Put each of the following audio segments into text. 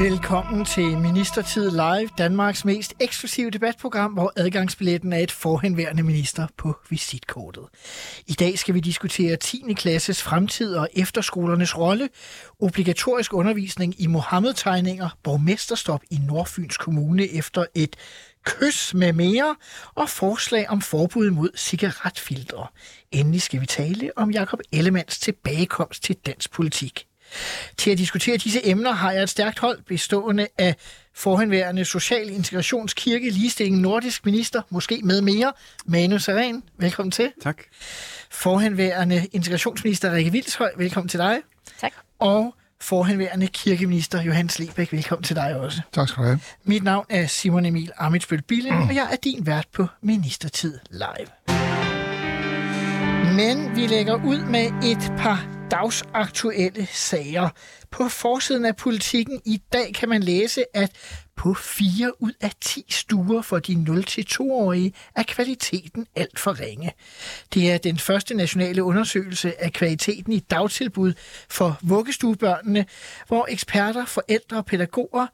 Velkommen til Ministertid Live, Danmarks mest eksklusive debatprogram, hvor adgangsbilletten er et forhenværende minister på visitkortet. I dag skal vi diskutere 10. klasses fremtid og efterskolernes rolle, obligatorisk undervisning i Mohammed-tegninger, borgmesterstop i Nordfyns Kommune efter et kys med mere og forslag om forbud mod cigaretfiltre. Endelig skal vi tale om Jakob Ellemands tilbagekomst til dansk politik. Til at diskutere disse emner har jeg et stærkt hold bestående af forhenværende Social Integrationskirke, Ligestilling, Nordisk Minister, måske med mere, Manu Saren. Velkommen til. Tak. Forhenværende Integrationsminister Rikke Vilshøj. Velkommen til dig. Tak. Og forhenværende kirkeminister Johannes Lebæk. Velkommen til dig også. Tak skal du have. Mit navn er Simon Emil Amitsbøl Bille, og jeg er din vært på Ministertid Live. Men vi lægger ud med et par dagsaktuelle sager. På forsiden af politikken i dag kan man læse, at på 4 ud af 10 stuer for de 0-2-årige er kvaliteten alt for ringe. Det er den første nationale undersøgelse af kvaliteten i dagtilbud for vuggestuebørnene, hvor eksperter, forældre og pædagoger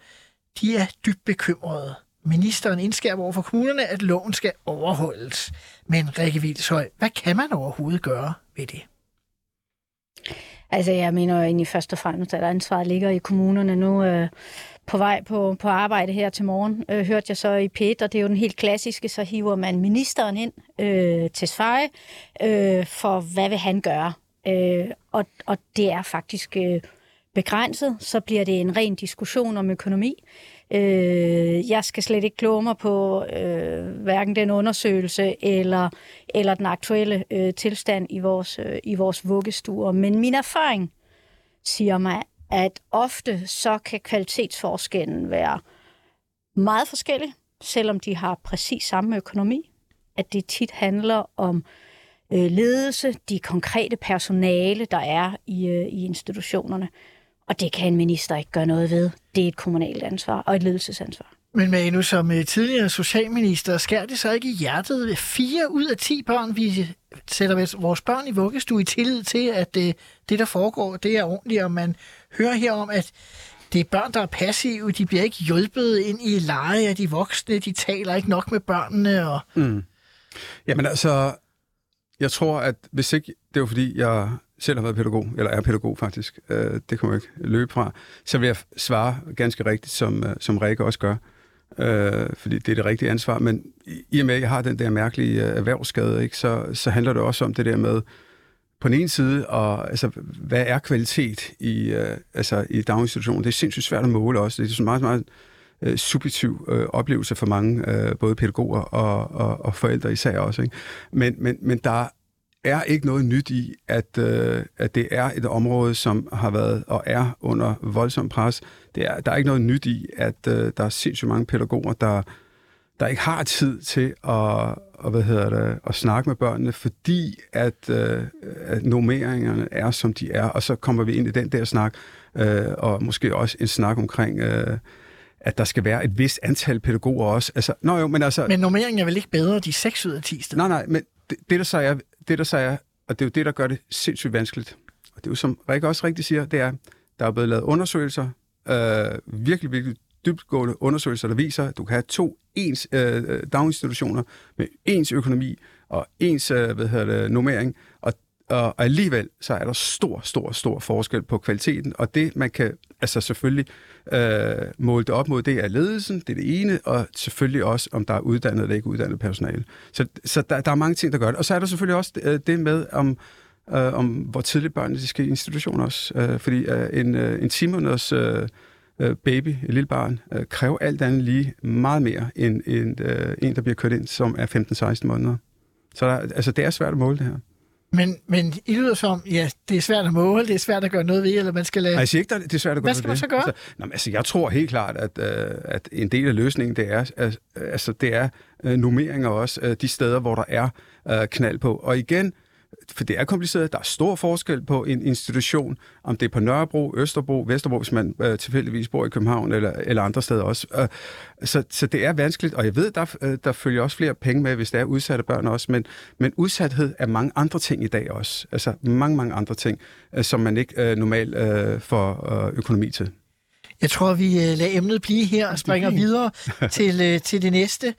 de er dybt bekymrede. Ministeren indskærper over for kommunerne, at loven skal overholdes. Men Rikke Vilshøj, hvad kan man overhovedet gøre ved det? Altså, jeg mener egentlig først og fremmest, at ansvaret ligger i kommunerne nu. Øh, på vej på, på arbejde her til morgen, øh, hørte jeg så i p og det er jo den helt klassiske, så hiver man ministeren ind øh, til Sverige, øh, for hvad vil han gøre? Øh, og, og det er faktisk øh, begrænset, så bliver det en ren diskussion om økonomi. Øh, jeg skal slet ikke kloge mig på øh, hverken den undersøgelse eller, eller den aktuelle øh, tilstand i vores, øh, i vores vuggestuer. Men min erfaring siger mig, at ofte så kan kvalitetsforskellen være meget forskellig, selvom de har præcis samme økonomi. At det tit handler om øh, ledelse, de konkrete personale, der er i, øh, i institutionerne. Og det kan en minister ikke gøre noget ved. Det er et kommunalt ansvar og et ledelsesansvar. Men Manu, som øh, tidligere socialminister, skær det så ikke i hjertet? Fire ud af ti børn, vi sætter vores børn i vuggestue i tillid til, at det, det, der foregår, det er ordentligt, og man hører her om, at det er børn, der er passive, de bliver ikke hjulpet ind i leje af de voksne, de taler ikke nok med børnene. Og... Mm. Jamen altså, jeg tror, at hvis ikke, det var fordi, jeg selv har været pædagog, eller er pædagog faktisk, øh, det kan man ikke løbe fra, så vil jeg svare ganske rigtigt, som, øh, som Rikke også gør, øh, fordi det er det rigtige ansvar. Men i og med, at jeg har den der mærkelige øh, erhvervsskade, ikke, så, så handler det også om det der med, på den ene side, og, altså, hvad er kvalitet i, øh, altså, i daginstitutionen? Det er sindssygt svært at måle også. Det er sådan meget, meget øh, subjektiv øh, oplevelse for mange, øh, både pædagoger og, og, og forældre især også. Ikke? Men, men, men der er ikke noget nyt i, at, øh, at det er et område, som har været og er under voldsom pres. Det er, der er ikke noget nyt i, at øh, der er sindssygt mange pædagoger, der, der ikke har tid til at, og, hvad hedder det, at snakke med børnene, fordi at, øh, at normeringerne er, som de er. Og så kommer vi ind i den der snak, øh, og måske også en snak omkring... Øh, at der skal være et vist antal pædagoger også. Altså, nå jo, men altså... Men normeringen er vel ikke bedre, de 6 ud af 10 Nej, nej, men det, det, der så er, det, der så er, og det er jo det, der gør det sindssygt vanskeligt, og det er jo som Rikke også rigtigt siger, det er, der er blevet lavet undersøgelser, øh, virkelig, virkelig dybtgående undersøgelser, der viser, at du kan have to ens øh, øh daginstitutioner med ens økonomi og ens øh, hvad hedder det, nummering, og, alligevel så er der stor, stor, stor forskel på kvaliteten, og det man kan altså selvfølgelig øh, måle det op mod, det er ledelsen, det er det ene, og selvfølgelig også, om der er uddannet eller ikke uddannet personale. Så, så der, der er mange ting, der gør det. Og så er der selvfølgelig også øh, det med, om, øh, om hvor tidligt børnene de skal i institution også. Øh, fordi øh, en, øh, en 10 måneders øh, øh, baby, et lille barn, øh, kræver alt andet lige meget mere end, end øh, en, der bliver kørt ind, som er 15-16 måneder. Så der, altså, det er svært at måle det her. Men, men I lyder som, ja, det er svært at måle, det er svært at gøre noget ved, eller man skal lade... Nej, jeg siger ikke, det er svært at gøre Hvad skal ved man så gøre? Altså, men altså, jeg tror helt klart, at, øh, at en del af løsningen, det er, altså, det er øh, nummeringer også, øh, de steder, hvor der er øh, knald på. Og igen, for det er kompliceret. Der er stor forskel på en institution, om det er på Nørrebro, Østerbro, Vesterbro, hvis man øh, tilfældigvis bor i København eller, eller andre steder også. Øh, så, så det er vanskeligt, og jeg ved, der, øh, der følger også flere penge med, hvis der er udsatte børn også, men, men udsathed er mange andre ting i dag også. Altså mange, mange andre ting, øh, som man ikke øh, normalt øh, får øh, økonomi til. Jeg tror, vi øh, lader emnet blive her og springer videre til, øh, til det næste.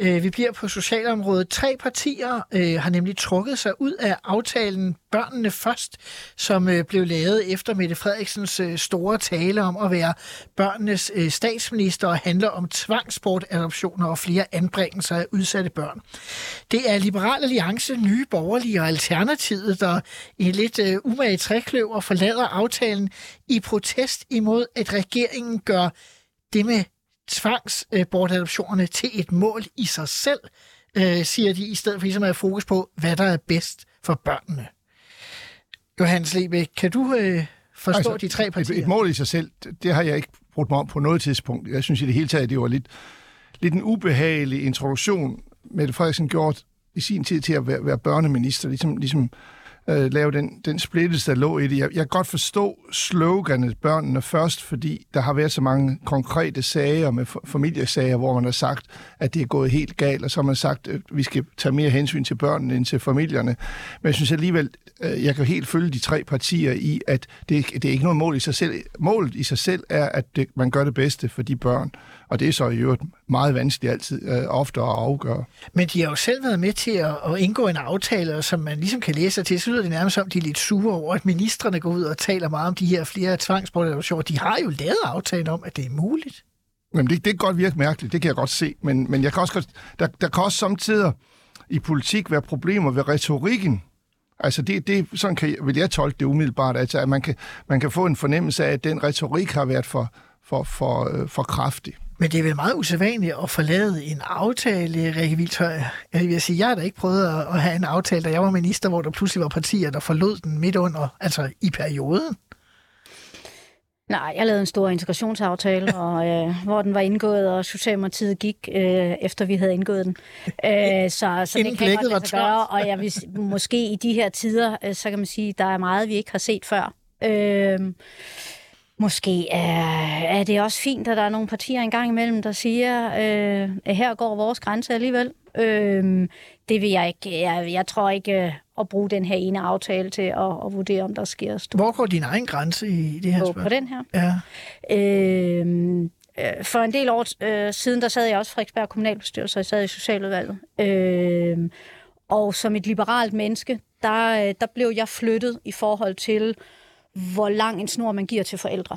Øh, vi bliver på socialområdet. Tre partier øh, har nemlig trukket sig ud af aftalen Børnene Først, som øh, blev lavet efter Mette Frederiksens øh, store tale om at være børnenes øh, statsminister og handler om tvangsbortadoptioner og flere anbringelser af udsatte børn. Det er Liberal Alliance, Nye Borgerlige og Alternativet, der i lidt øh, umage trækløver forlader aftalen i protest imod, at regeringen gør det med tvangsbortadoptionerne til et mål i sig selv, øh, siger de, i stedet for ligesom at have fokus på, hvad der er bedst for børnene. Johannes Lebæk, kan du øh, forstå altså, de tre partier? Et, et mål i sig selv, det har jeg ikke brugt mig om på noget tidspunkt. Jeg synes i det hele taget, det var lidt, lidt en ubehagelig introduktion, Mette Frederiksen gjort i sin tid til at være, være børneminister, ligesom, ligesom øh, Øh, lave den, den splittelse, der lå i det. Jeg, jeg kan godt forstå sloganet børnene først, fordi der har været så mange konkrete sager med familiesager, hvor man har sagt, at det er gået helt galt, og så har man sagt, at vi skal tage mere hensyn til børnene end til familierne. Men jeg synes alligevel, øh, jeg kan helt følge de tre partier i, at det, det er ikke noget mål i sig selv. Målet i sig selv er, at det, man gør det bedste for de børn, og det er så i øvrigt meget vanskeligt altid øh, ofte at afgøre. Men de har jo selv været med til at, at indgå en aftale, som man ligesom kan læse sig til, så lyder det nærmest som, de er lidt sure over, at ministerne går ud og taler meget om de her flere tvangsbortadoptioner. De har jo lavet aftalen om, at det er muligt. Jamen, det, det kan godt virke mærkeligt, det kan jeg godt se, men, men jeg kan også godt, der, der kan også samtidig i politik være problemer ved retorikken. Altså, det, det, sådan kan, vil jeg tolke det umiddelbart, altså, at man kan, man kan få en fornemmelse af, at den retorik har været for, for, for, øh, for kraftig. Men det er vel meget usædvanligt at forlade en aftale, Rikke Vildtøj. Jeg vil sige, jeg har da ikke prøvet at have en aftale, da jeg var minister, hvor der pludselig var partier, der forlod den midt under, altså i perioden. Nej, jeg lavede en stor integrationsaftale, og, øh, hvor den var indgået, og Socialdemokratiet gik, øh, efter vi havde indgået den. Øh, så så Inden det kan godt gøre, og jeg vil, måske i de her tider, øh, så kan man sige, der er meget, vi ikke har set før. Øh, Måske er, er det også fint, at der er nogle partier engang imellem, der siger, øh, at her går vores grænse alligevel. Øh, det vil jeg ikke. Jeg, jeg tror ikke øh, at bruge den her ene aftale til at, at vurdere, om der sker stort. Hvor går din egen grænse i det her spørgsmål? på den her? Ja. Øh, øh, for en del år øh, siden, der sad jeg også Frederiksberg Kommunalbestyrelse, og jeg sad i Socialudvalget. Øh, og som et liberalt menneske, der, der blev jeg flyttet i forhold til, hvor lang en snor man giver til forældre.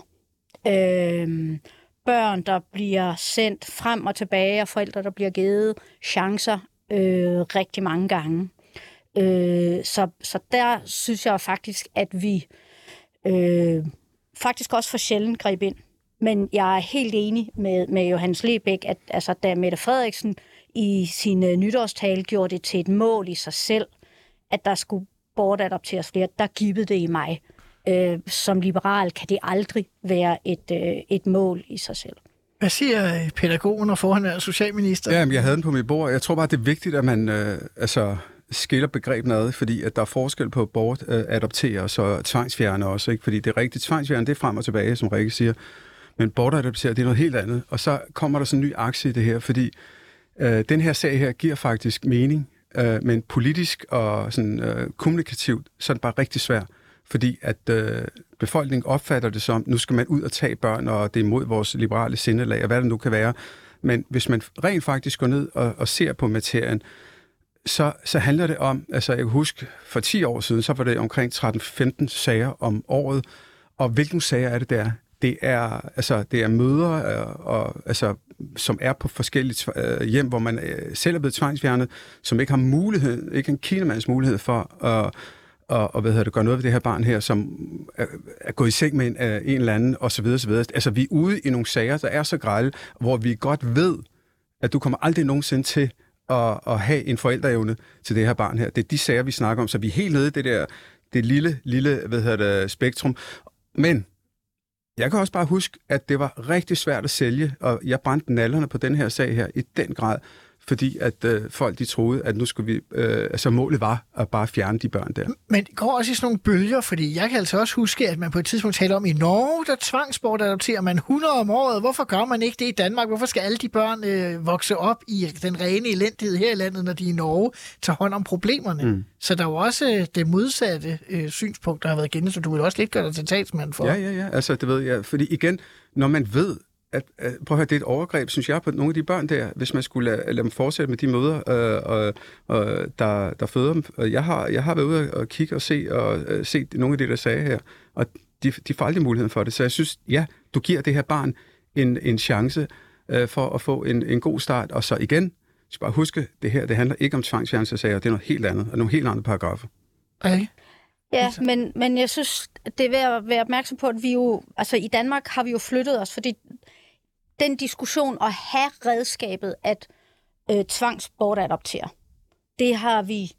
Øh, børn, der bliver sendt frem og tilbage, og forældre, der bliver givet chancer øh, rigtig mange gange. Øh, så, så der synes jeg faktisk, at vi øh, faktisk også for sjældent greb ind. Men jeg er helt enig med, med Johannes Lebæk, at altså, da Mette Frederiksen i sin øh, nytårstale gjorde det til et mål i sig selv, at der skulle bortadopteres flere, der gibbede det i mig. Øh, som liberal kan det aldrig være et, øh, et mål i sig selv. Hvad siger pædagogen og forhåndværende socialminister? Jamen, jeg havde den på mit bord. Jeg tror bare, det er vigtigt, at man øh, altså, skiller begrebene ad, fordi at der er forskel på bort øh, adoptere og så tvangsfjerne også. Ikke? Fordi det rigtigt, tvangsfjerne det er frem og tilbage, som Rikke siger. Men bortadoptere, det er noget helt andet. Og så kommer der sådan en ny aktie i det her, fordi øh, den her sag her giver faktisk mening, øh, men politisk og sådan, øh, kommunikativt, så er det bare rigtig svært fordi at øh, befolkningen opfatter det som, nu skal man ud og tage børn, og det er imod vores liberale sindelag, og hvad det nu kan være. Men hvis man rent faktisk går ned og, og ser på materien, så, så handler det om, altså jeg kan huske, for 10 år siden, så var det omkring 13-15 sager om året, og hvilke sager er det der? Det er, altså, det er møder, og, øh, og, altså, som er på forskellige øh, hjem, hvor man øh, selv er blevet tvangsfjernet, som ikke har mulighed, ikke en kinemands mulighed for at og, og hvad hedder det, gøre noget ved det her barn her, som er, er gået i seng med en, øh, en eller anden, og så videre, så videre. Altså, vi er ude i nogle sager, der er så grælde, hvor vi godt ved, at du kommer aldrig nogensinde til at, at have en forældreevne til det her barn her. Det er de sager, vi snakker om, så vi er helt nede i det der det lille, lille hvad hedder det, spektrum. Men jeg kan også bare huske, at det var rigtig svært at sælge, og jeg brændte nallerne på den her sag her i den grad, fordi at øh, folk de troede, at nu skulle vi, øh, altså målet var at bare fjerne de børn der. Men det går også i sådan nogle bølger, fordi jeg kan altså også huske, at man på et tidspunkt talte om, i Norge, der tvangsbortadopterer man 100 om året. Hvorfor gør man ikke det i Danmark? Hvorfor skal alle de børn øh, vokse op i den rene elendighed her i landet, når de i Norge tager hånd om problemerne? Mm. Så der er jo også øh, det modsatte øh, synspunkt, der har været gennem, så du vil også lidt gøre dig til talsmand for. Ja, ja, ja. Altså, det ved jeg. Fordi igen, når man ved, at, at, prøv at høre, det er et overgreb, synes jeg, på nogle af de børn der, hvis man skulle lade, lade dem fortsætte med de møder, øh, og, og, der, der føder dem. Jeg har, jeg har været ude og kigge og se og uh, set nogle af de der sager her, og de, de får aldrig muligheden for det. Så jeg synes, ja, du giver det her barn en, en chance uh, for at få en, en god start, og så igen, skal bare huske, det her, det handler ikke om tvangsfjernelsesager, det er noget helt andet, og nogle helt andre paragrafer. Okay. Ja, men, men jeg synes, det er værd at være opmærksom på, at vi jo, altså i Danmark har vi jo flyttet os, fordi den diskussion at have redskabet at øh, tvangsbortadoptere, det har vi,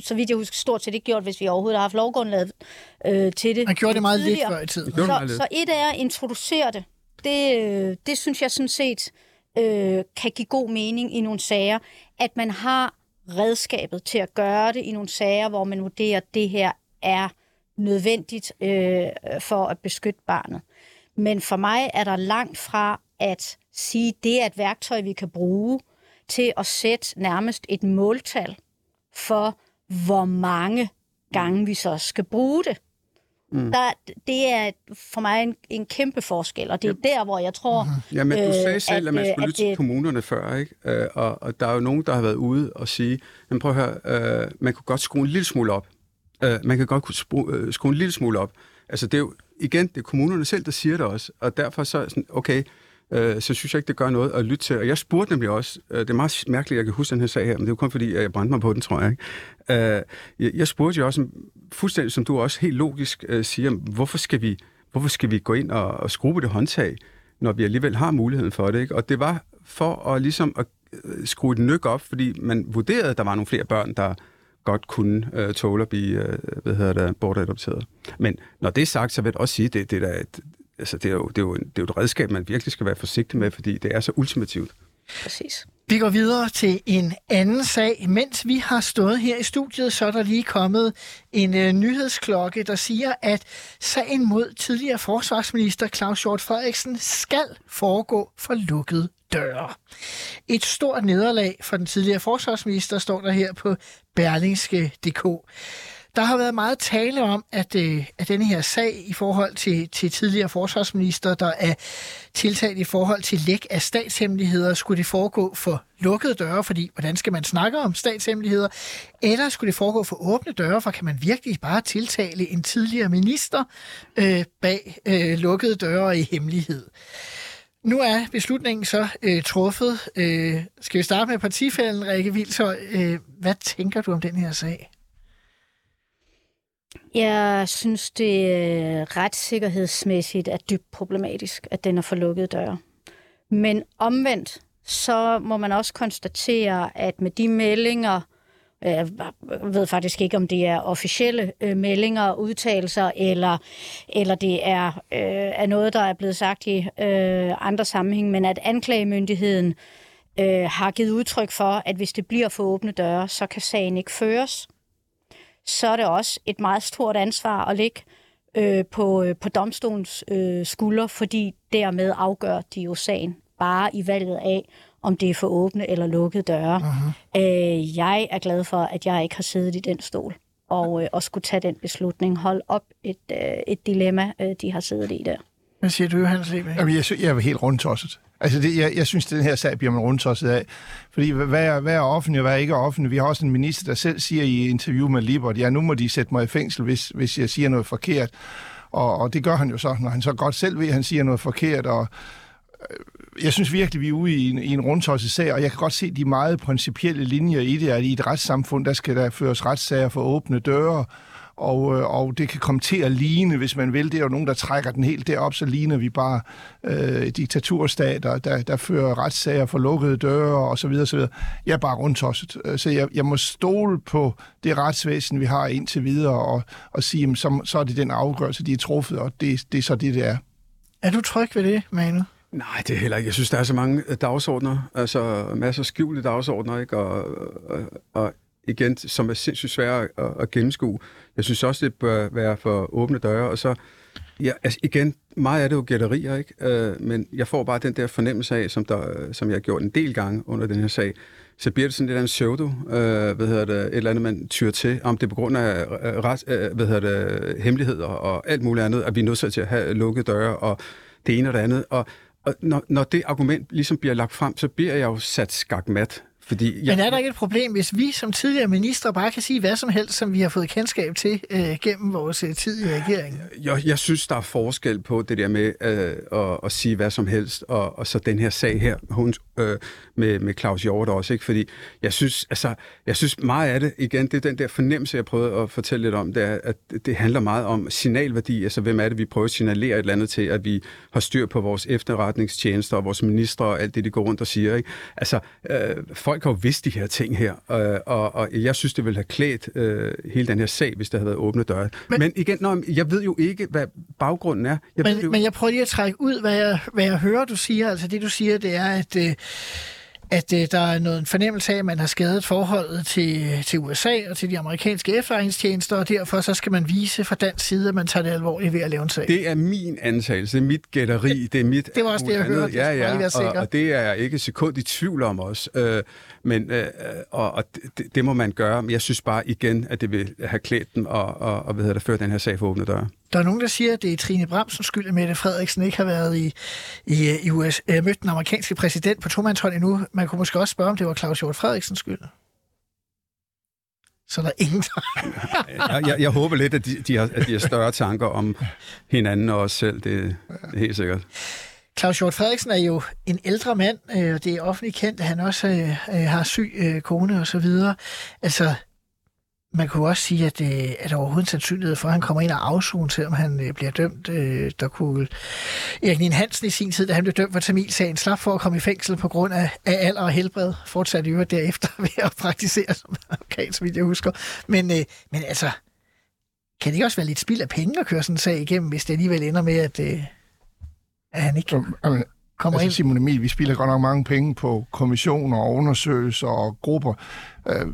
så vidt jeg husker, stort set ikke gjort, hvis vi overhovedet har haft lovgrundlaget øh, til det. Man gjorde det meget lidt før i tiden. Så, så et er at introducere det. Det, øh, det synes jeg sådan set øh, kan give god mening i nogle sager, at man har redskabet til at gøre det i nogle sager, hvor man vurderer, at det her er nødvendigt øh, for at beskytte barnet. Men for mig er der langt fra at sige, at det er et værktøj, vi kan bruge til at sætte nærmest et måltal for, hvor mange gange vi så skal bruge det. Mm. Der, det er for mig en, en kæmpe forskel, og det er ja. der, hvor jeg tror... Ja, men du sagde øh, selv, at, at man skulle lytte til kommunerne før, ikke? Øh, og, og der er jo nogen, der har været ude og sige, men prøv at høre, øh, man kunne godt skrue en lille smule op. Øh, man kan godt skrue, øh, skrue en lille smule op. Altså det er jo, igen, det er kommunerne selv, der siger det også, og derfor så sådan, okay, øh, så synes jeg ikke, det gør noget at lytte til. Og jeg spurgte nemlig også, øh, det er meget mærkeligt, at jeg kan huske den her sag her, men det er jo kun fordi, at jeg brændte mig på den, tror jeg. Ikke? Øh, jeg, jeg spurgte jo også, fuldstændig som du også helt logisk øh, siger, hvorfor skal, vi, hvorfor skal vi gå ind og, og skrue det håndtag, når vi alligevel har muligheden for det? Ikke? Og det var for at, ligesom at øh, skrue et nyk op, fordi man vurderede, at der var nogle flere børn, der godt kunne øh, tåle at blive øh, hvad hedder det, bortadopteret. Men når det er sagt, så vil jeg også sige, at det, det, er et, altså, det, er jo, det, er jo, det er jo et redskab, man virkelig skal være forsigtig med, fordi det er så ultimativt. Præcis. Vi går videre til en anden sag. Mens vi har stået her i studiet, så er der lige kommet en uh, nyhedsklokke, der siger, at sagen mod tidligere forsvarsminister Claus Hjort Frederiksen skal foregå for lukket døre. Et stort nederlag for den tidligere forsvarsminister står der her på berlingske.dk. Der har været meget tale om, at, øh, at denne her sag i forhold til, til tidligere forsvarsminister, der er tiltalt i forhold til læk af statshemmeligheder, skulle det foregå for lukkede døre, fordi hvordan skal man snakke om statshemmeligheder? Eller skulle det foregå for åbne døre, for kan man virkelig bare tiltale en tidligere minister øh, bag øh, lukkede døre i hemmelighed? Nu er beslutningen så øh, truffet. Øh, skal vi starte med partifælden, Rikke Vilshøj? Øh, hvad tænker du om den her sag? Jeg synes, det retssikkerhedsmæssigt er dybt problematisk, at den er for lukket døre. Men omvendt, så må man også konstatere, at med de meldinger, øh, jeg ved faktisk ikke, om det er officielle øh, meldinger, udtalelser, eller, eller det er, øh, er noget, der er blevet sagt i øh, andre sammenhæng, men at anklagemyndigheden øh, har givet udtryk for, at hvis det bliver for åbne døre, så kan sagen ikke føres så er det også et meget stort ansvar at lægge øh, på, øh, på domstolens øh, skulder, fordi dermed afgør de jo sagen bare i valget af, om det er for åbne eller lukkede døre. Uh-huh. Øh, jeg er glad for, at jeg ikke har siddet i den stol og, øh, og skulle tage den beslutning. Hold op et, øh, et dilemma, øh, de har siddet i der. Hvad siger du, Hans Jamen, jeg, jeg er helt rundt tosset. Altså, det, jeg, jeg synes, at den her sag bliver man rundt af. Fordi hvad er, hvad er offentlig, og hvad er ikke offentlig? Vi har også en minister, der selv siger i interview med Libert, ja, nu må de sætte mig i fængsel, hvis, hvis jeg siger noget forkert. Og, og det gør han jo så, når han så godt selv ved, at han siger noget forkert. Og øh, jeg synes virkelig, vi er ude i en, i en rundtosset sag, og jeg kan godt se de meget principielle linjer i det, at i et retssamfund, der skal der føres retssager for åbne døre, og, øh, og det kan komme til at ligne, hvis man vil. Det er jo nogen, der trækker den helt derop, så ligner vi bare øh, diktaturstater, der, der fører retssager for lukkede døre og så videre, så videre. Jeg er bare rundtosset, øh, så jeg, jeg må stole på det retsvæsen, vi har indtil videre, og, og sige, jamen, så, så er det den afgørelse, de er truffet, og det, det er så det, det er. Er du tryg ved det, Manu? Nej, det er heller ikke. Jeg synes, der er så mange dagsordner, altså masser af skjulte dagsordner, ikke? Og, og, og igen, som er sindssygt svære at, at gennemskue. Jeg synes også, det bør være for åbne døre, og så, ja, altså igen, meget af det jo gætterier, ikke? Øh, men jeg får bare den der fornemmelse af, som, der, som jeg har gjort en del gange under den her sag, så bliver det sådan lidt af en pseudo, øh, hvad hedder det, et eller andet, man tyrer til, om det er på grund af øh, ret, øh, hvad hedder det, hemmeligheder og alt muligt andet, at vi er nødt til at have lukket døre og det ene og det andet. Og, og når, når det argument ligesom bliver lagt frem, så bliver jeg jo sat skakmat fordi jeg... Men er der ikke et problem, hvis vi som tidligere minister bare kan sige hvad som helst, som vi har fået kendskab til øh, gennem vores øh, tid i regeringen? Jeg, jeg synes, der er forskel på det der med øh, at, at sige hvad som helst, og, og så den her sag her hun, øh, med, med Claus Hjort også. Ikke? Fordi jeg synes, altså, jeg synes meget af det, igen, det er den der fornemmelse, jeg prøvede at fortælle lidt om, det er, at det handler meget om signalværdi. Altså, hvem er det, vi prøver at signalere et eller andet til, at vi har styr på vores efterretningstjenester og vores ministre og alt det, de går rundt og siger. Ikke? Altså, øh, folk folk har jo vidst de her ting her, øh, og, og jeg synes, det ville have klædt øh, hele den her sag, hvis der havde været åbne døre. Men, men igen, når, jeg ved jo ikke, hvad baggrunden er. Jeg men, jo... men jeg prøver lige at trække ud, hvad jeg, hvad jeg hører, du siger. Altså det, du siger, det er, at... Øh, at øh, der er noget en fornemmelse af, at man har skadet forholdet til, til USA og til de amerikanske efterretningstjenester, og derfor så skal man vise fra dansk side, at man tager det alvorligt ved at lave en sag. Det er min antagelse, det er mit gætteri, det, det er mit... Det var også det, jeg hørte. Ja, ja, og, og det er jeg ikke sekund i tvivl om også. Øh, men, øh, og, og det, det må man gøre, men jeg synes bare igen, at det vil have klædt den og, og, og hvad hedder det, før den her sag for åbne døre. Der er nogen, der siger, at det er Trine Bramsens skyld, at Mette Frederiksen ikke har været i, i, i USA, øh, mødt den amerikanske præsident på tomandshånd endnu. Man kunne måske også spørge, om det var Claus Hjort Frederiksens skyld. Så der er ingen, jeg, jeg, jeg håber lidt, at de, de, har, at de har større tanker om hinanden og os selv. Det, det er helt sikkert. Claus Hjort Frederiksen er jo en ældre mand, øh, og det er offentligt kendt, at han også øh, øh har syg øh, kone og så videre. Altså, man kunne også sige, at, øh, at der overhovedet sandsynlighed for, at han kommer ind og afzone, selvom han øh, bliver dømt. Øh, der kunne Erik Nien Hansen i sin tid, da han blev dømt for Tamilsagen, slap for at komme i fængsel på grund af, af alder og helbred. Fortsatte jo derefter ved at praktisere som advokat, som jeg husker. Men, øh, men altså, kan det ikke også være lidt spild af penge at køre sådan en sag igennem, hvis det alligevel ender med, at, øh, at han ikke Jamen, kommer altså, ind? Simon Emil, vi spilder godt nok mange penge på kommissioner og undersøgelser og grupper. Øh,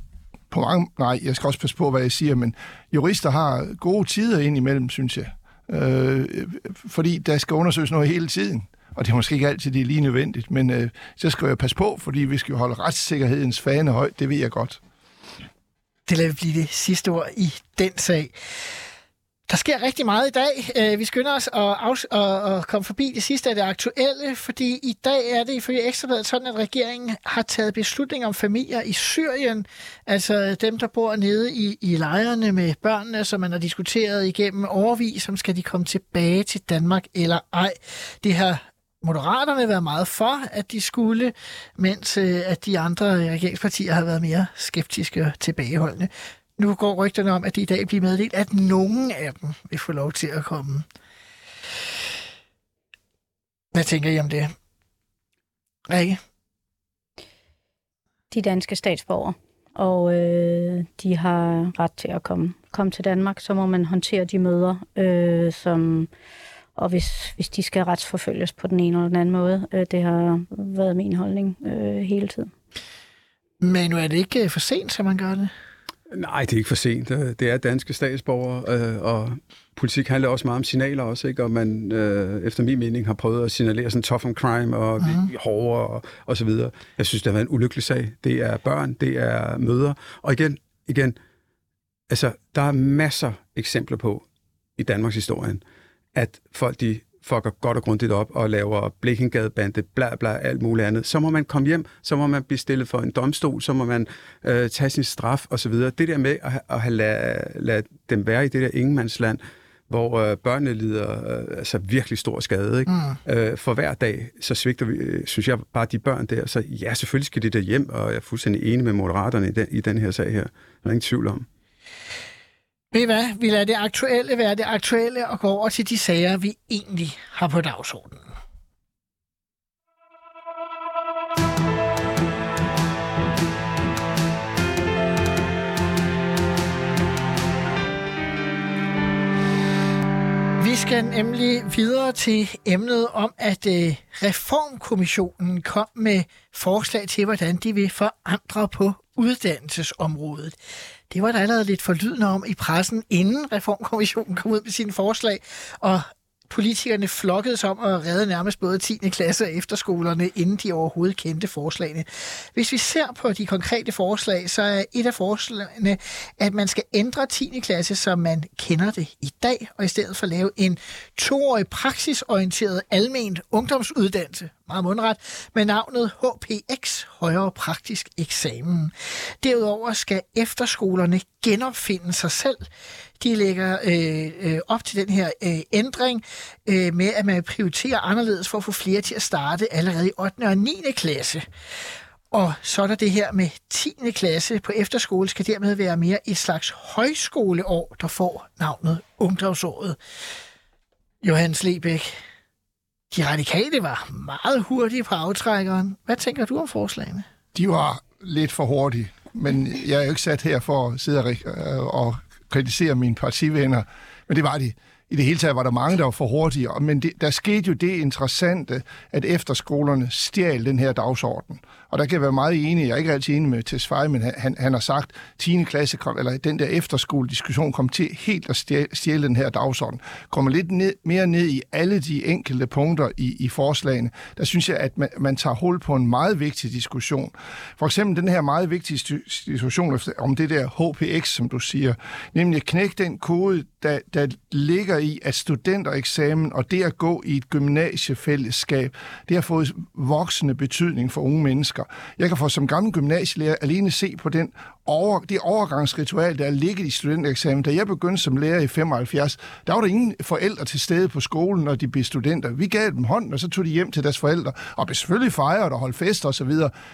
på mange, nej, jeg skal også passe på, hvad jeg siger, men jurister har gode tider ind imellem, synes jeg. Øh, fordi der skal undersøges noget hele tiden. Og det er måske ikke altid, det er lige nødvendigt, men øh, så skal jeg passe på, fordi vi skal holde retssikkerhedens fane højt, det ved jeg godt. Det lader blive det sidste ord i den sag. Der sker rigtig meget i dag. Øh, vi skynder os at, at, at komme forbi det sidste af det aktuelle, fordi i dag er det ifølge Ekstrabladet sådan, at regeringen har taget beslutning om familier i Syrien, altså dem, der bor nede i, i lejrene med børnene, som man har diskuteret igennem overvis, som skal de komme tilbage til Danmark eller ej. Det har Moderaterne været meget for, at de skulle, mens øh, at de andre regeringspartier har været mere skeptiske og tilbageholdende. Nu går rygterne om, at det i dag bliver meddelt, at nogen af dem vil få lov til at komme. Hvad tænker I om det? Rikke? De danske statsborgere, og øh, de har ret til at komme, komme til Danmark. Så må man håndtere de møder, øh, som, og hvis, hvis de skal retsforfølges på den ene eller den anden måde. Øh, det har været min holdning øh, hele tiden. Men nu er det ikke for sent, så man gør det? Nej, det er ikke for sent. Øh, det er danske statsborgere, øh, og politik handler også meget om signaler også, ikke? og man øh, efter min mening har prøvet at signalere sådan tough on crime og uh-huh. hårdere og, og så videre. Jeg synes, det har været en ulykkelig sag. Det er børn, det er møder, og igen, igen, altså, der er masser eksempler på i Danmarks historien, at folk de fucker godt og grundigt op og laver blikkengadebande, bla bla, alt muligt andet. Så må man komme hjem, så må man blive stillet for en domstol, så må man øh, tage sin straf osv. Det der med at, at have lade, lade dem være i det der ingenmandsland, hvor øh, børnene lider øh, altså virkelig stor skade. Ikke? Mm. Øh, for hver dag, så svigter vi, øh, synes jeg, bare de børn der. Så ja, selvfølgelig skal de der hjem, og jeg er fuldstændig enig med moderaterne i den, i den her sag her. Der er ingen tvivl om. Ved hvad? Vi lader det aktuelle være det aktuelle og går over til de sager, vi egentlig har på dagsordenen. Vi skal nemlig videre til emnet om, at øh, Reformkommissionen kom med forslag til, hvordan de vil forandre på uddannelsesområdet. Det var der allerede lidt forlydende om i pressen, inden Reformkommissionen kom ud med sine forslag, og politikerne flokkedes om at redde nærmest både 10. klasse og efterskolerne, inden de overhovedet kendte forslagene. Hvis vi ser på de konkrete forslag, så er et af forslagene, at man skal ændre 10. klasse, som man kender det i dag, og i stedet for lave en toårig praksisorienteret alment ungdomsuddannelse, meget mundret, med navnet HPX, højere praktisk eksamen. Derudover skal efterskolerne genopfinde sig selv. De lægger øh, øh, op til den her øh, ændring øh, med, at man prioriterer anderledes for at få flere til at starte allerede i 8. og 9. klasse. Og så er der det her med 10. klasse på efterskole skal dermed være mere et slags højskoleår, der får navnet ungdomsåret. Johannes Lebæk, de radikale var meget hurtige på aftrækkeren. Hvad tænker du om forslagene? De var lidt for hurtige, men jeg er jo ikke sat her for at sidde og, øh, kritisere mine partivenner, men det var de. I det hele taget var der mange, der var for hurtige, men det, der skete jo det interessante, at efterskolerne stjal den her dagsorden. Og der kan jeg være meget enig, jeg er ikke altid enig med Tesfaye, men han, han har sagt, 10. klasse, kom, eller den der efterskolediskussion kom til helt at stjæle, den her dagsorden. Kommer lidt ned, mere ned i alle de enkelte punkter i, i forslagene. Der synes jeg, at man, man tager hul på en meget vigtig diskussion. For eksempel den her meget vigtige diskussion om det der HPX, som du siger, nemlig at knække den kode, der, der ligger i, at studentereksamen og det at gå i et gymnasiefællesskab, det har fået voksende betydning for unge mennesker. Jeg kan få som gammel gymnasielærer alene se på den over, det overgangsritual, der er ligget i studentereksamen. Da jeg begyndte som lærer i 75, der var der ingen forældre til stede på skolen, når de blev studenter. Vi gav dem hånden, og så tog de hjem til deres forældre, og blev selvfølgelig fejret og holdt fester osv.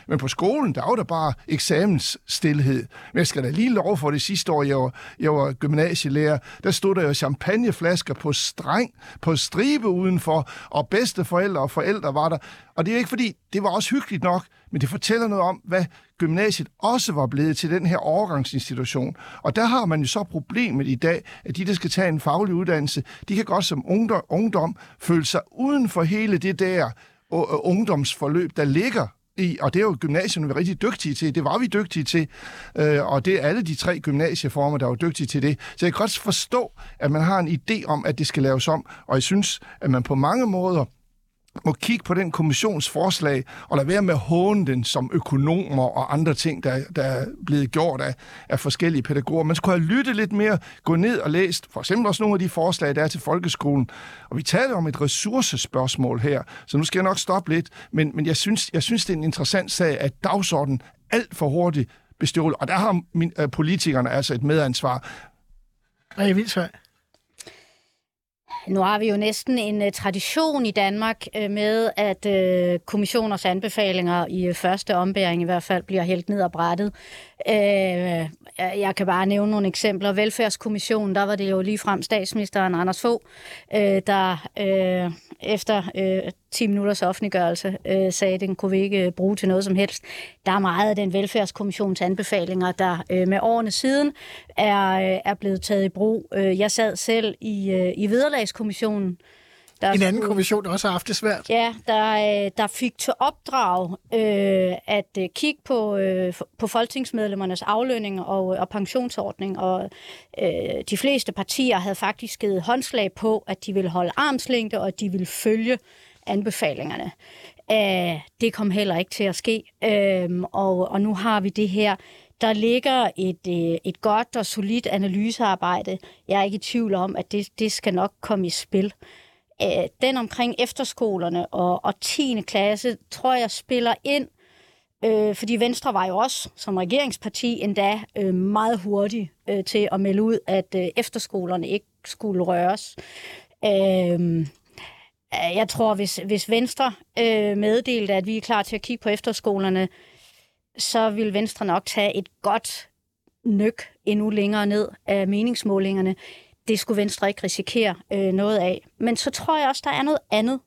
Men på skolen, der var der bare eksamensstilhed. Men jeg skal da lige lov for det sidste år, jeg var, jeg var gymnasielærer, der stod der jo champagneflasker på streng, på stribe udenfor, og bedste forældre og forældre var der. Og det er ikke fordi, det var også hyggeligt nok, men det fortæller noget om, hvad gymnasiet også var blevet til den her overgangsinstitution. Og der har man jo så problemet i dag, at de, der skal tage en faglig uddannelse, de kan godt som ungdom, ungdom føle sig uden for hele det der øh, øh, ungdomsforløb, der ligger i, og det er jo gymnasierne vi er rigtig dygtige til, det var vi dygtige til, øh, og det er alle de tre gymnasieformer, der var dygtige til det. Så jeg kan godt forstå, at man har en idé om, at det skal laves om, og jeg synes, at man på mange måder må kigge på den kommissionsforslag og lade være med at håne den som økonomer og andre ting, der, der er blevet gjort af, af forskellige pædagoger. Man skulle have lyttet lidt mere, gå ned og læst for eksempel også nogle af de forslag, der er til folkeskolen. Og vi taler om et ressourcespørgsmål her, så nu skal jeg nok stoppe lidt, men, men jeg, synes, jeg synes, det er en interessant sag, at dagsordenen alt for hurtigt bestjålet, og der har min, øh, politikerne altså et medansvar. Nej, jeg vil. Nu har vi jo næsten en øh, tradition i Danmark øh, med, at øh, kommissioners anbefalinger i første ombæring i hvert fald bliver hældt ned og brættet. Jeg kan bare nævne nogle eksempler. Velfærdskommissionen, der var det jo lige frem statsministeren Anders Fogh, der efter øh, 10 minutters offentliggørelse øh, sagde, at den kunne vi ikke øh, bruge til noget som helst. Der er meget af den velfærdskommissions anbefalinger, der øh, med årene siden er, øh, er blevet taget i brug. Øh, jeg sad selv i, øh, i vederlagskommissionen, der en anden kommission, der også har haft det svært. Ja, der, der fik til opdrag øh, at øh, kigge på, øh, på folketingsmedlemmernes aflønning og, og pensionsordning, og øh, de fleste partier havde faktisk givet håndslag på, at de ville holde armslængde, og at de ville følge anbefalingerne. Æh, det kom heller ikke til at ske, øh, og, og nu har vi det her der ligger et, øh, et godt og solidt analysearbejde. Jeg er ikke i tvivl om, at det, det skal nok komme i spil øh, den omkring efterskolerne og, og 10. klasse, tror jeg spiller ind, øh, fordi Venstre var jo også som regeringsparti endda øh, meget hurtig øh, til at melde ud, at øh, efterskolerne ikke skulle røres. Øh, jeg tror, hvis, hvis Venstre øh, meddelte, at vi er klar til at kigge på efterskolerne, så vil Venstre nok tage et godt nyk endnu længere ned af meningsmålingerne. Det skulle Venstre ikke risikere øh, noget af. Men så tror jeg også, der er noget andet.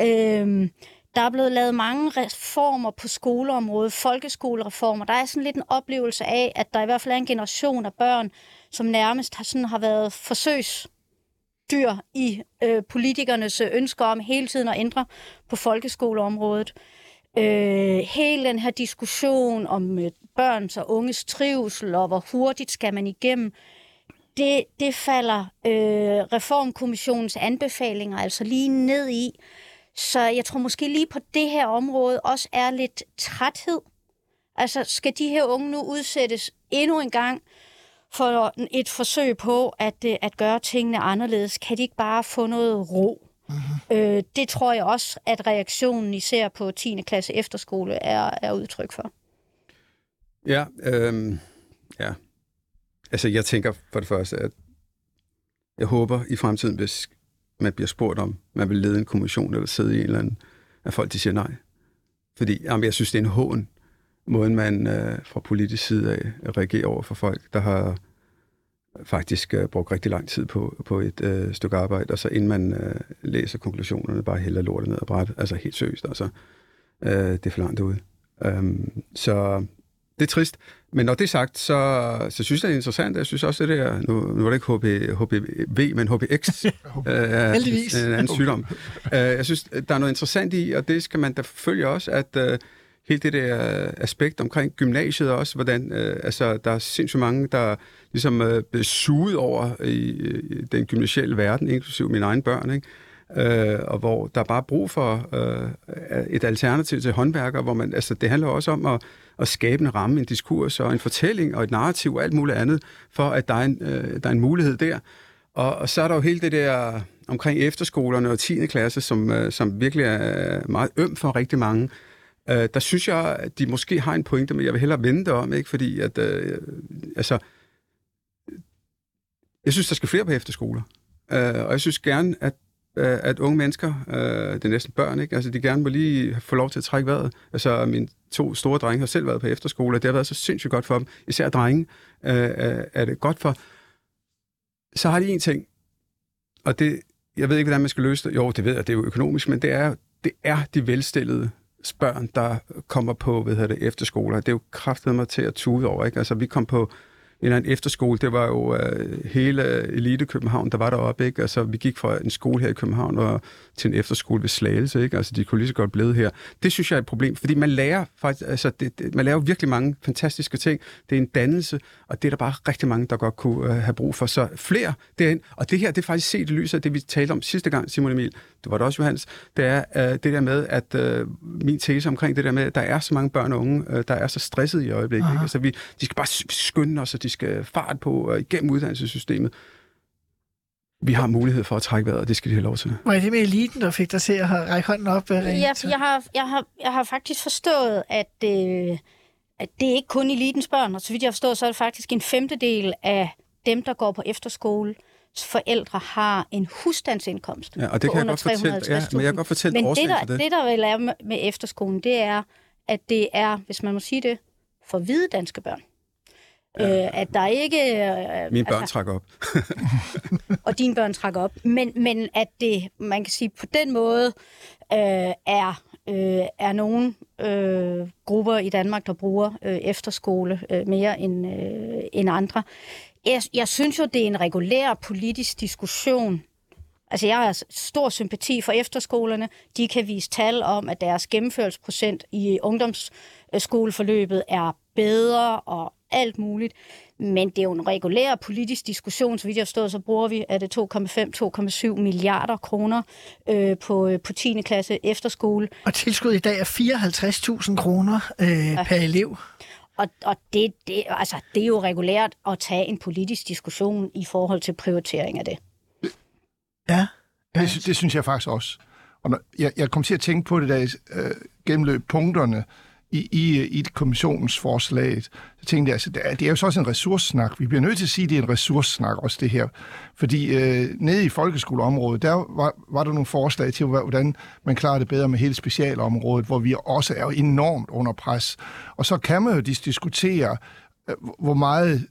Øh, der er blevet lavet mange reformer på skoleområdet, folkeskolereformer. Der er sådan lidt en oplevelse af, at der i hvert fald er en generation af børn, som nærmest har, sådan, har været forsøgsdyr i øh, politikernes ønsker om hele tiden at ændre på folkeskoleområdet. Øh, hele den her diskussion om øh, børns og unges trivsel, og hvor hurtigt skal man igennem, det, det falder øh, Reformkommissionens anbefalinger altså lige ned i. Så jeg tror måske lige på det her område også er lidt træthed. Altså, skal de her unge nu udsættes endnu en gang for et forsøg på at, øh, at gøre tingene anderledes? Kan de ikke bare få noget ro? Mm-hmm. Øh, det tror jeg også, at reaktionen især på 10. klasse efterskole er, er udtryk for. Ja, øhm, ja. Altså, jeg tænker for det første, at jeg håber i fremtiden, hvis man bliver spurgt om, man vil lede en kommission eller sidde i en eller anden, at folk de siger nej. Fordi jamen, jeg synes, det er en hån, måden man øh, fra politisk side af reagerer over for folk, der har faktisk øh, brugt rigtig lang tid på, på et øh, stykke arbejde, og så inden man øh, læser konklusionerne, bare hælder lortet ned og bræt. Altså helt seriøst, altså. Øh, det er for langt ude. Um, så det er trist. Men når det er sagt, så, så synes jeg, det er interessant. Jeg synes også, det der, nu, nu var det ikke HB, HBV, men HBX, øh, Heldigvis. en anden sygdom. Uh, jeg synes, der er noget interessant i, og det skal man da følge også, at uh, hele det der aspekt omkring gymnasiet også, hvordan uh, altså, der er sindssygt mange, der ligesom uh, bliver suget over i, i den gymnasielle verden, inklusive mine egne børn, ikke? øh, og hvor der er bare brug for øh, et alternativ til håndværker, hvor man, altså det handler også om at, at skabe en ramme, en diskurs og en fortælling og et narrativ og alt muligt andet, for at der er en, øh, der er en mulighed der. Og, og så er der jo hele det der omkring efterskolerne og 10. klasse, som, øh, som virkelig er meget øm for rigtig mange. Øh, der synes jeg, at de måske har en pointe, men jeg vil hellere vende om, ikke? fordi at, øh, altså, jeg synes, der skal flere på efterskoler. Øh, og jeg synes gerne, at Øh, at unge mennesker, øh, det er næsten børn, ikke? Altså, de gerne må lige få lov til at trække vejret. Altså, mine to store drenge har selv været på efterskole, og det har været så sindssygt godt for dem. Især drenge øh, øh, er det godt for. Så har de en ting, og det, jeg ved ikke, hvordan man skal løse det. Jo, det ved jeg, det er jo økonomisk, men det er, det er de velstillede børn, der kommer på hvad hedder det, efterskoler. Det er jo kraftet mig til at tude over. Ikke? Altså, vi kom på eller en efterskole. Det var jo øh, hele Elite København, der var deroppe. Ikke? Altså, vi gik fra en skole her i København og til en efterskole ved Slagelse. Ikke? Altså, de kunne lige så godt blive her. Det synes jeg er et problem, fordi man lærer faktisk, altså, det, det, man lærer virkelig mange fantastiske ting. Det er en dannelse, og det er der bare rigtig mange, der godt kunne øh, have brug for. Så flere derind. Og det her, det er faktisk set i lyset af det, vi talte om sidste gang, Simon Emil. Det var det også, Johannes. Det er øh, det der med, at øh, min tese omkring det der med, at der er så mange børn og unge, øh, der er så stresset i øjeblikket. Ikke? Altså, vi, de skal bare skynde os, og de skal fart på og igennem uddannelsessystemet. Vi har mulighed for at trække vejret, og det skal de have lov til. Var det med eliten, der fik dig til at række hånden op? Ja, jeg har, jeg, har, jeg har faktisk forstået, at, øh, at det er ikke kun elitens børn, og så vidt jeg forstår, så er det faktisk en femtedel af dem, der går på efterskole, forældre har en husstandsindkomst ja, og det kan jeg godt fortælle, ja, men jeg kan godt fortælle men det der, det. det, der vel er med efterskolen, det er, at det er, hvis man må sige det, for hvide danske børn. Ja. Øh, at der ikke... Øh, Mine børn altså, trækker op. og dine børn trækker op. Men, men at det, man kan sige, på den måde øh, er, øh, er nogle øh, grupper i Danmark, der bruger øh, efterskole øh, mere end, øh, end andre. Jeg, jeg synes jo, det er en regulær politisk diskussion, Altså, jeg har stor sympati for efterskolerne. De kan vise tal om, at deres gennemførelsesprocent i ungdomsskoleforløbet er bedre og alt muligt. Men det er jo en regulær politisk diskussion. Så vidt jeg forstår, så bruger vi er det 2,5-2,7 milliarder kroner øh, på, øh, på 10. klasse efterskole. Og tilskud i dag er 54.000 kroner øh, ja. per elev. Og, og det, det, altså, det er jo regulært at tage en politisk diskussion i forhold til prioritering af det. Ja. Det, det synes jeg faktisk også. Og når, jeg, jeg kom til at tænke på det, der øh, gennemløb punkterne, i, i, i kommissionens forslag, så tænkte jeg, altså, det, er, det er jo så også en ressourcesnak. Vi bliver nødt til at sige, at det er en ressourcesnak også, det her. Fordi øh, nede i folkeskoleområdet, der var, var der nogle forslag til, hvordan man klarer det bedre med hele specialområdet, hvor vi også er enormt under pres. Og så kan man jo diskutere, øh, hvor meget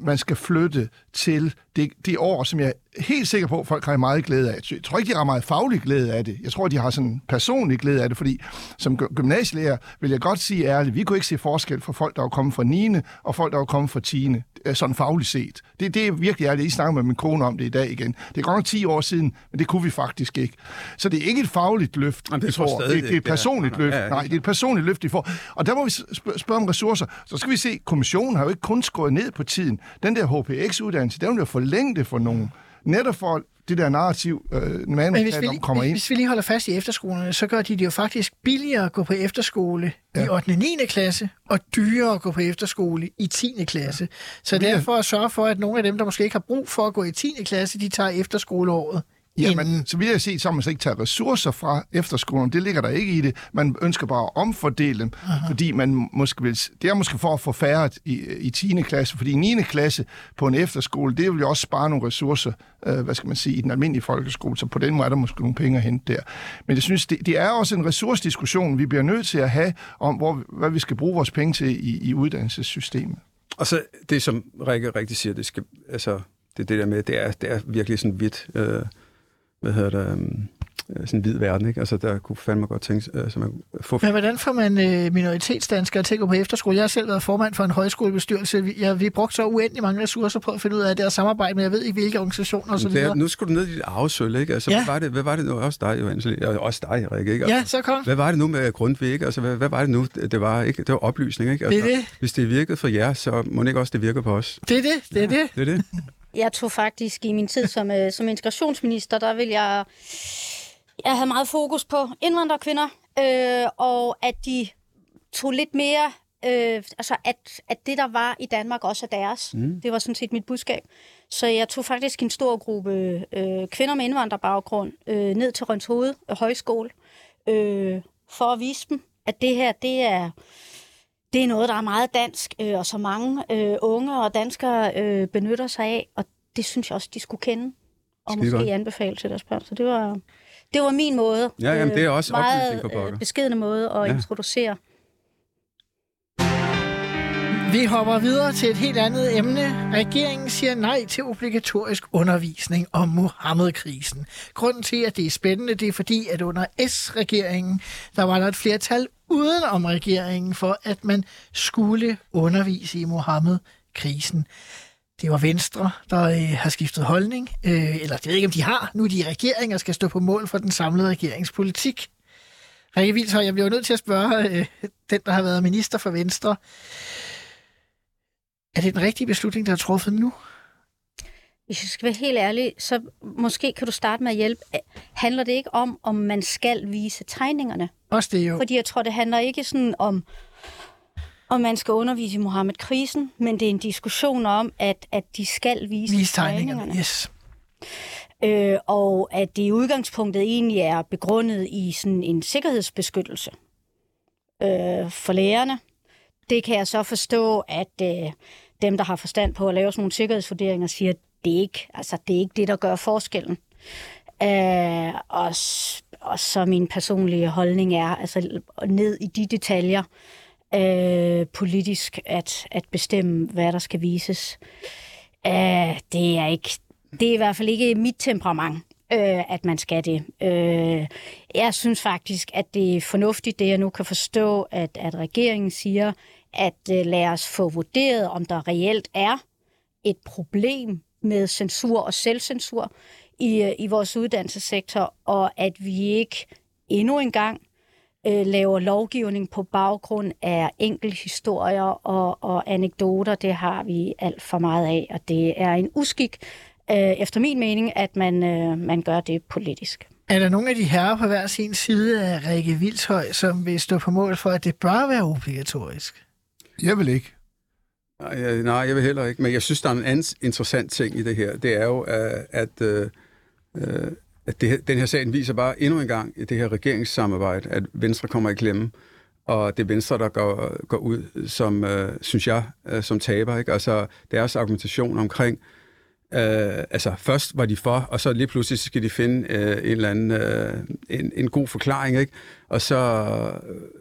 man skal flytte til det, det år, som jeg er helt sikker på, at folk har meget glæde af. Jeg tror ikke, de har meget faglig glæde af det. Jeg tror, de har sådan personlig glæde af det, fordi som gymnasielærer vil jeg godt sige ærligt, vi kunne ikke se forskel for folk, der var kommet fra 9. og folk, der var kommet fra 10. Sådan fagligt set. Det, det er virkelig ærligt. I snakker med min kone om det i dag igen. Det er godt nok 10 år siden, men det kunne vi faktisk ikke. Så det er ikke et fagligt løft, Jamen, det, vi får. Det, det er et personligt løft. Nej, det er et personligt løft, vi får. Og der må vi spørge om ressourcer. Så skal vi se, kommissionen har jo ikke kun skåret ned på tiden. Den der HPX-uddannelse, den vil jo forlænge det for nogen. Netop for det der narrativ, øh, man Men hvis vi, kommer ind. hvis vi lige holder fast i efterskolerne, så gør de det jo faktisk billigere at gå på efterskole ja. i 8. og 9. klasse, og dyrere at gå på efterskole i 10. klasse. Så derfor at sørge for, at nogle af dem, der måske ikke har brug for at gå i 10. klasse, de tager efterskoleåret Jamen, så vil jeg sige, så man ikke tager ressourcer fra efterskolen. Det ligger der ikke i det. Man ønsker bare at omfordele dem, Aha. fordi man måske vil, det er måske for at få færre i, i 10. klasse, fordi i 9. klasse på en efterskole, det vil jo også spare nogle ressourcer, øh, hvad skal man sige, i den almindelige folkeskole, så på den måde er der måske nogle penge at hente der. Men jeg synes, det, det er også en ressourcediskussion, vi bliver nødt til at have om, hvor, hvad vi skal bruge vores penge til i, i uddannelsessystemet. Og så det, som Rikke rigtig siger, det, skal, altså, det, det der med, det er, det er virkelig sådan vidt... Øh, hvad hedder det, um, sådan en hvid verden, ikke? Altså, der kunne fandme godt tænke, altså, man få... Men hvordan får man øh, minoritetsdanskere til at gå på efterskole? Jeg har selv været formand for en højskolebestyrelse. Vi, ja, vi brugte så uendelig mange ressourcer på at finde ud af det og samarbejde, men jeg ved ikke, hvilke organisationer osv. Nu skal du ned i dit arvesøl, ikke? Altså, ja. hvad, var det, hvad var det nu? Også dig, Johannes, også dig, Rikke, ikke? Altså, ja, så kom. Hvad var det nu med Grundtvig, ikke? Altså, hvad, hvad var det nu? Det var, ikke? det var oplysning, ikke? Altså, det er det. Hvis det virkede for jer, så må det ikke også det virker på os. Det er det, det er ja, det. Det er det. Jeg tog faktisk i min tid som, øh, som integrationsminister, der vil jeg... Jeg havde meget fokus på indvandrerkvinder, øh, og at de tog lidt mere... Øh, altså, at, at det, der var i Danmark, også er deres. Mm. Det var sådan set mit budskab. Så jeg tog faktisk en stor gruppe øh, kvinder med indvandrerbaggrund øh, ned til Rønshoved øh, Højskole, øh, for at vise dem, at det her, det er det er noget, der er meget dansk, øh, og så mange øh, unge og danskere øh, benytter sig af, og det synes jeg også, de skulle kende, og Skide måske godt. anbefale til deres børn. Så det var, det var min måde. Ja, jamen, det er også øh, meget øh, beskedende måde at ja. introducere. Vi hopper videre til et helt andet emne. Regeringen siger nej til obligatorisk undervisning om Mohammed-krisen. Grunden til, at det er spændende, det er fordi, at under S-regeringen, der var der et flertal uden om regeringen for, at man skulle undervise i Mohammed-krisen. Det var Venstre, der øh, har skiftet holdning, øh, eller det ved ikke, om de har. Nu er de i regering og skal stå på mål for den samlede regeringspolitik. Rikke Vilshøj, jeg bliver nødt til at spørge øh, den, der har været minister for Venstre. Er det den rigtige beslutning, der er truffet nu? Hvis jeg skal være helt ærlig, så måske kan du starte med at hjælpe. Handler det ikke om, om man skal vise tegningerne? Også det jo. Fordi jeg tror, det handler ikke sådan om, om man skal undervise i Mohammed-krisen, men det er en diskussion om, at, at de skal vise, vise tegningerne. tegningerne. Yes. Øh, og at det i udgangspunktet egentlig er begrundet i sådan en sikkerhedsbeskyttelse øh, for lærerne. Det kan jeg så forstå, at øh, dem, der har forstand på at lave sådan nogle sikkerhedsvurderinger, siger, at det er ikke, altså, det, er ikke det, der gør forskellen. Øh, og, og så min personlige holdning er, altså ned i de detaljer, øh, politisk at, at bestemme, hvad der skal vises. Øh, det er ikke, det er i hvert fald ikke mit temperament, øh, at man skal det. Øh, jeg synes faktisk, at det er fornuftigt, det jeg nu kan forstå, at, at regeringen siger, at øh, lad os få vurderet, om der reelt er et problem med censur og selvcensur i, øh, i vores uddannelsessektor, og at vi ikke endnu en gang øh, laver lovgivning på baggrund af enkelte historier og, og anekdoter. Det har vi alt for meget af, og det er en uskik, øh, efter min mening, at man, øh, man gør det politisk. Er der nogle af de herrer på hver sin side af Rikke Vildshøj, som vil stå på mål for, at det bør være obligatorisk? Jeg vil ikke. Nej, nej, jeg vil heller ikke. Men jeg synes, der er en anden interessant ting i det her. Det er jo, øh, at, at, at det, den her sag viser bare endnu en gang i det her regeringssamarbejde, at Venstre kommer i klemme. Og det er Venstre, der går, går ud som, øh, synes jeg, øh, som taber. Ikke? Altså deres argumentation omkring Øh, Øh, altså, først var de for, og så lige pludselig så skal de finde øh, en eller anden øh, en, en god forklaring, ikke? Og så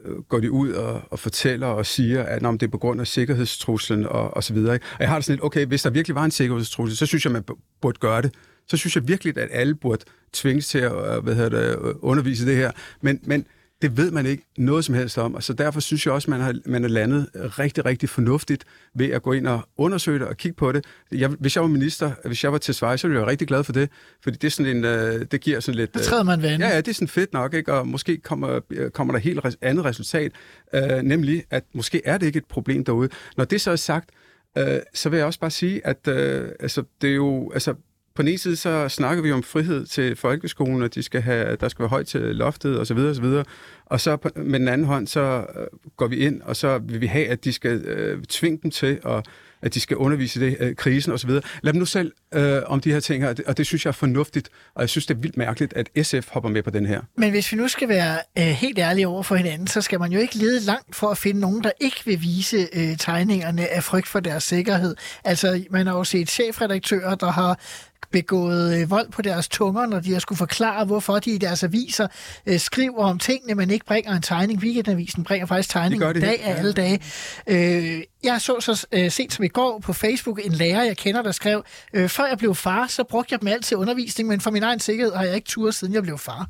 øh, går de ud og, og fortæller og siger, at om det er på grund af sikkerhedstruslen og, og så videre. Ikke? Og jeg har det sådan lidt, okay, hvis der virkelig var en sikkerhedstrussel, så synes jeg, man burde gøre det. Så synes jeg virkelig, at alle burde tvinges til at øh, hvad hedder det, øh, undervise det her. Men, men det ved man ikke noget som helst om, og så derfor synes jeg også, man har man er landet rigtig, rigtig fornuftigt ved at gå ind og undersøge det og kigge på det. Jeg, hvis jeg var minister, hvis jeg var til Schweiz, så ville jeg være rigtig glad for det, fordi det, er sådan en, øh, det giver sådan lidt... Så træder man vand. Ja, ja, det er sådan fedt nok, ikke? og måske kommer, kommer der helt res- andet resultat, øh, nemlig at måske er det ikke et problem derude. Når det så er sagt, øh, så vil jeg også bare sige, at øh, altså, det er jo... Altså, på den ene side så snakker vi om frihed til folkeskolen, og de skal have, der skal være højt til loftet osv. osv. Og så på, med den anden hånd, så øh, går vi ind, og så vil vi have, at de skal øh, tvinge dem til, at, at de skal undervise i det, øh, krisen osv. Lad dem nu selv øh, om de her ting her, og det, og det synes jeg er fornuftigt, og jeg synes, det er vildt mærkeligt, at SF hopper med på den her. Men hvis vi nu skal være øh, helt ærlige over for hinanden, så skal man jo ikke lede langt for at finde nogen, der ikke vil vise øh, tegningerne af frygt for deres sikkerhed. Altså, man har jo set chefredaktører, der har begået øh, vold på deres tunger, når de har skulle forklare, hvorfor de i deres aviser øh, skriver om tingene, men ikke bringer en tegning. Weekendavisen bringer faktisk tegning i dag af alle dage. Øh, jeg så så øh, sent som i går på Facebook en lærer, jeg kender, der skrev, øh, før jeg blev far, så brugte jeg dem altid til undervisning, men for min egen sikkerhed har jeg ikke tur siden jeg blev far.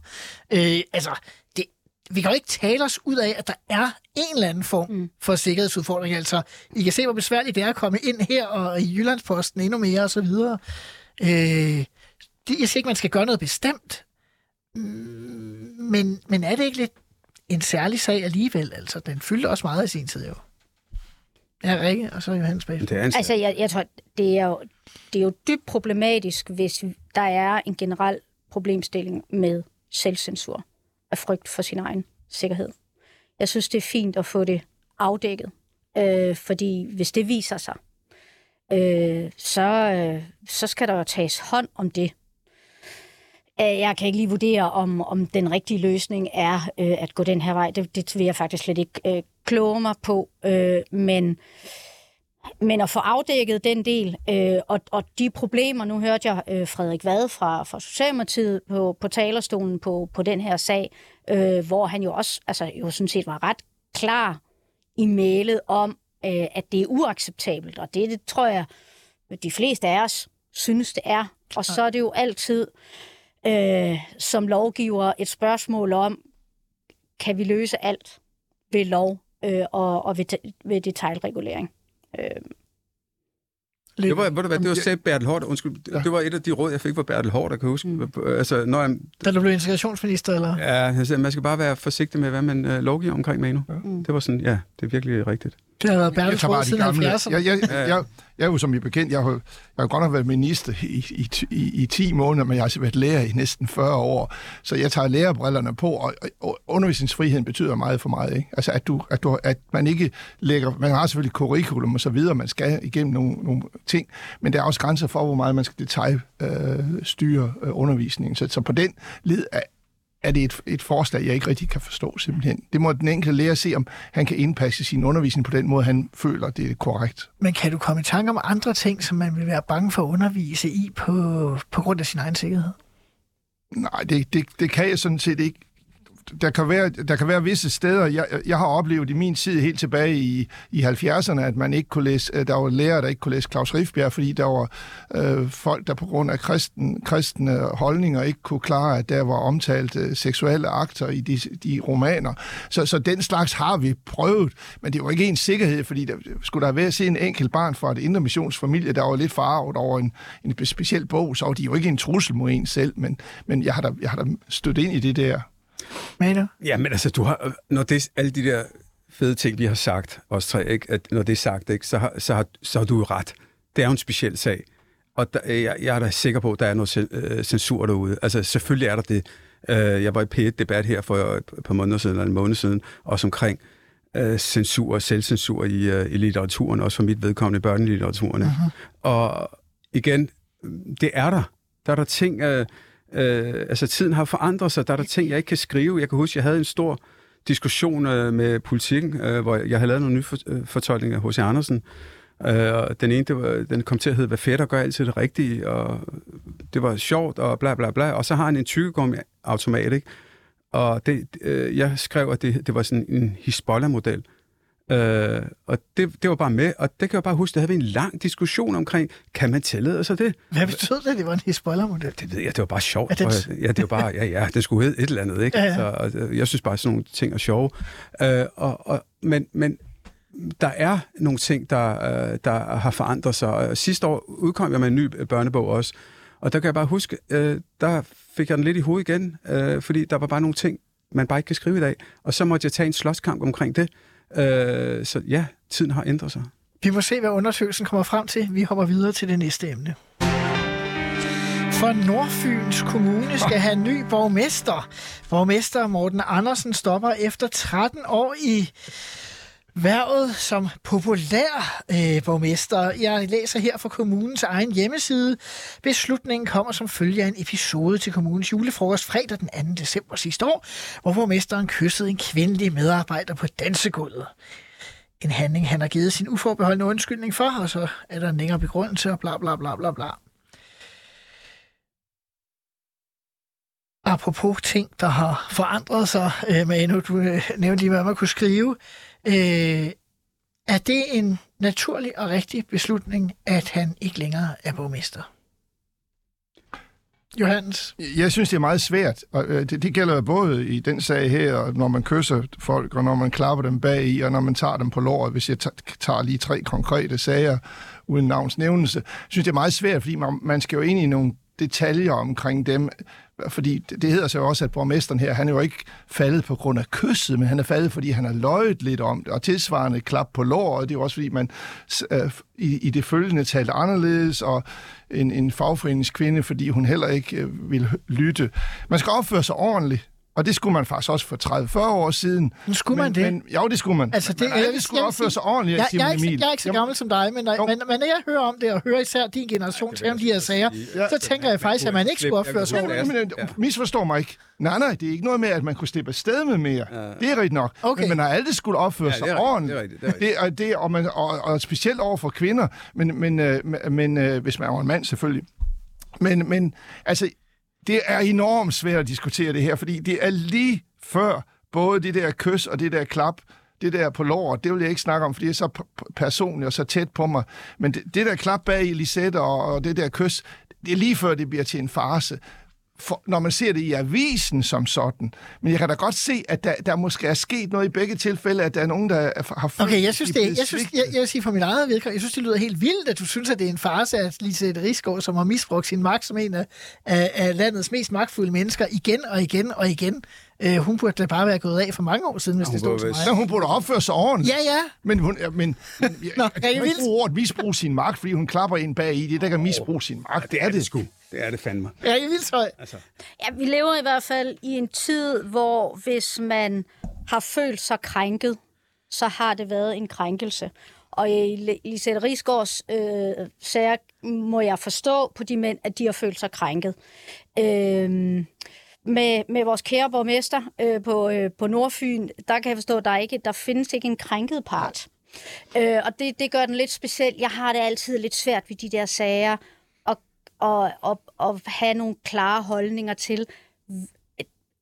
Øh, altså, det, vi kan jo ikke tale os ud af, at der er en eller anden form mm. for sikkerhedsudfordring. Altså, I kan se, hvor besværligt det er at komme ind her og i Jyllandsposten endnu mere og så videre. Øh, det, jeg siger ikke, man skal gøre noget bestemt, men, men er det ikke lidt en særlig sag alligevel? Altså, den fyldte også meget i sin tid jo. Ja, Rikke, og så Johannes er en Altså, jeg, jeg tror, det er, jo, det er jo dybt problematisk, hvis der er en generel problemstilling med selvcensur af frygt for sin egen sikkerhed. Jeg synes, det er fint at få det afdækket, øh, fordi hvis det viser sig, øh, så, øh, så skal der jo tages hånd om det. Øh, jeg kan ikke lige vurdere, om, om den rigtige løsning er øh, at gå den her vej. Det, det vil jeg faktisk slet ikke øh, kloge mig på. Øh, men, men at få afdækket den del, øh, og, og de problemer, nu hørte jeg øh, Frederik Vade fra, fra Socialdemokratiet på, på talerstolen på, på den her sag, øh, hvor han jo også altså, jo sådan set var ret klar i mailet om, øh, at det er uacceptabelt, og det, det tror jeg, de fleste af os synes, det er. Og så er det jo altid øh, som lovgiver et spørgsmål om, kan vi løse alt ved lov øh, og, og ved, ved detaljregulering? Øh, det var, ved du hvad, det var selv Bertel Hård, undskyld, ja. det var et af de råd, jeg fik fra Bertel Hård, der kan huske. Mm. Altså, når jeg, Da du blev integrationsminister, eller? ja, sagde, man skal bare være forsigtig med, hvad man øh, lovgiver omkring med nu. Ja. Det var sådan, ja, det er virkelig rigtigt. Det har været Bertels råd siden gamle. 70'erne. Jeg, jeg, jeg, jeg, jeg er jo som I bekendt, jeg har, jeg har godt nok været minister i, i, i, i 10 måneder, men jeg har været lærer i næsten 40 år. Så jeg tager lærerbrillerne på, og, og undervisningsfriheden betyder meget for mig. Ikke? Altså at, du, at, du, at man ikke lægger, man har selvfølgelig curriculum og så videre, man skal igennem nogle, nogle ting, men der er også grænser for, hvor meget man skal detaljstyre øh, styre, øh, undervisningen. Så, så på den led er, er det et, et forslag, jeg ikke rigtig kan forstå simpelthen. Det må den enkelte lærer se, om han kan indpasse sin undervisning på den måde, han føler, det er korrekt. Men kan du komme i tanke om andre ting, som man vil være bange for at undervise i på, på grund af sin egen sikkerhed? Nej, det, det, det kan jeg sådan set ikke. Der kan, være, der kan være visse steder, jeg, jeg har oplevet i min tid helt tilbage i, i 70'erne, at man ikke kunne læse, øh, der var lærere, der ikke kunne læse Claus Rifbjerg, fordi der var øh, folk, der på grund af kristen, kristne holdninger ikke kunne klare, at der var omtalt øh, seksuelle akter i de, de romaner. Så, så den slags har vi prøvet, men det var ikke en sikkerhed, fordi der skulle der være se en enkelt barn fra et indre missionsfamilie, der var lidt farvet over en, en speciel bog, så var de jo ikke en trussel mod en selv, men, men jeg har da, jeg har da stødt ind i det der. Mener? Ja, men altså, du har, når det alle de der fede ting, vi har sagt, os tre, ikke, at når det er sagt, ikke, så, har, så, har, så har du jo ret. Det er jo en speciel sag. Og der, jeg, jeg er da sikker på, at der er noget øh, censur derude. Altså, selvfølgelig er der det. Øh, jeg var i P1-debat her for et par måneder siden, eller en måned siden, også omkring øh, censur og selvcensur i, øh, i litteraturen, også for mit vedkommende i børnelitteraturen. Uh-huh. Og igen, det er der. Der er der ting... Øh, øh, altså, tiden har forandret sig. Der er der ting, jeg ikke kan skrive. Jeg kan huske, jeg havde en stor diskussion øh, med politikken, øh, hvor jeg havde lavet nogle nye for, øh, fortolkninger af H.C. Andersen, Øh, og den ene, det var, den kom til at hedde, hvad fætter gør altid det rigtige, og det var sjovt, og bla bla bla. Og så har han en tykkegummi-automat, ikke? Og det, øh, jeg skrev, at det, det var sådan en Hisbollah-model. Øh, og det, det var bare med, og det kan jeg bare huske, der havde vi en lang diskussion omkring, kan man tillade sig det? Hvad betød det, det var en Hezbollah-model? Det ved jeg, det var bare sjovt. Det- Og, ja, det var bare, ja, ja, det skulle hedde et eller andet, ikke? Ja, ja. Så, og, øh, jeg synes bare, sådan nogle ting er sjove. Øh, og, og, men, men der er nogle ting, der, øh, der har forandret sig. Og Sidste år udkom jeg med en ny børnebog også, og der kan jeg bare huske, øh, der fik jeg den lidt i hovedet igen, øh, fordi der var bare nogle ting, man bare ikke kan skrive i dag. Og så måtte jeg tage en slåskamp omkring det. Øh, så ja, tiden har ændret sig. Vi må se, hvad undersøgelsen kommer frem til. Vi hopper videre til det næste emne. For Nordfyns Kommune skal have en ny borgmester. Borgmester Morten Andersen stopper efter 13 år i Værvet som populær øh, borgmester. Jeg læser her fra kommunens egen hjemmeside. Beslutningen kommer som følge af en episode til kommunens julefrokost fredag den 2. december sidste år, hvor borgmesteren kyssede en kvindelig medarbejder på dansegulvet. En handling, han har givet sin uforbeholdende undskyldning for, og så er der en længere begrundelse og bla bla bla bla bla. Apropos ting, der har forandret sig, øh, Manu, du øh, nævnte lige, hvad man kunne skrive. Øh, er det en naturlig og rigtig beslutning, at han ikke længere er borgmester? Johannes? Jeg synes, det er meget svært, og øh, det, det gælder jo både i den sag her, og når man kysser folk, og når man klapper dem bag i, og når man tager dem på låret, hvis jeg tager lige tre konkrete sager uden navns nævnelse. Jeg synes, det er meget svært, fordi man, man skal jo ind i nogle detaljer omkring dem, fordi det, hedder sig jo også, at borgmesteren her, han er jo ikke faldet på grund af kysset, men han er faldet, fordi han har løjet lidt om det, og tilsvarende klap på låret, det er jo også, fordi man øh, i, i det følgende talte anderledes, og en, en fagforeningskvinde, fordi hun heller ikke øh, ville lytte. Man skal opføre sig ordentligt, og det skulle man faktisk også for 30-40 år siden. Men skulle man men, det? Men, jo, det skulle man. Altså, det, man, jeg, skulle jeg vil opføre sig ordentligt, jeg, jeg, er ikke, Emil. jeg er ikke så gammel som dig, men når, Jo. men, men når jeg hører om det, og hører især din generation tale om de her sager, så tænker jeg faktisk, at man ikke skulle opføre sig Ja, ordentligt. Men, misforstår mig ikke. Nej, nej, det er ikke noget med, at man kunne slippe afsted med mere. Det er rigtigt nok. Okay. Men man har altid skulle opføre Ja, sig rigtigt, ordentligt. det er rigtigt, det Det, og, det, og, man, og, og specielt over for kvinder, men, men, øh, men, men øh, hvis man er en mand selvfølgelig. Men, men altså, det er enormt svært at diskutere det her, fordi det er lige før både det der kys og det der klap, det der på låret, det vil jeg ikke snakke om, fordi det er så personligt og så tæt på mig. Men det, det der klap bag i Lisette og, og det der kys, det er lige før det bliver til en farse. For, når man ser det i avisen som sådan. Men jeg kan da godt se, at der, der måske er sket noget i begge tilfælde, at der er nogen, der er- har følt, Okay, jeg synes, de det, jeg, synes, jeg, jeg vil sige for min eget vedkommende, jeg synes, det lyder helt vildt, at du synes, at det er en farse, at Lise Rigsgaard, som har misbrugt sin magt som en af, af, af landets mest magtfulde mennesker, igen og igen og igen, øh, hun burde da bare være gået af for mange år siden, hvis Hun det stod til mig. Så hun burde opføre sig ordentligt. Ja, ja. Men hun, ja, men, men jeg, Nå, jeg, Rikke kan ikke bruge ordet misbruge sin magt, fordi hun klapper en bag i. Det er der kan misbruge sin magt. Det er det. sgu. Det er det fandme. Ja, i Vildshøj. Ja, vi lever i hvert fald i en tid, hvor hvis man har følt sig krænket, så har det været en krænkelse. Og i Lisette Rigsgaards øh, sager må jeg forstå på de mænd, at de har følt sig krænket. Øh, med, med vores kære borgmester øh, på, øh, på Nordfyn, der kan jeg forstå, at der, er ikke, der findes ikke en krænket part. Øh, og det, det gør den lidt speciel. Jeg har det altid lidt svært ved de der sager, og, og, og, og have nogle klare holdninger til,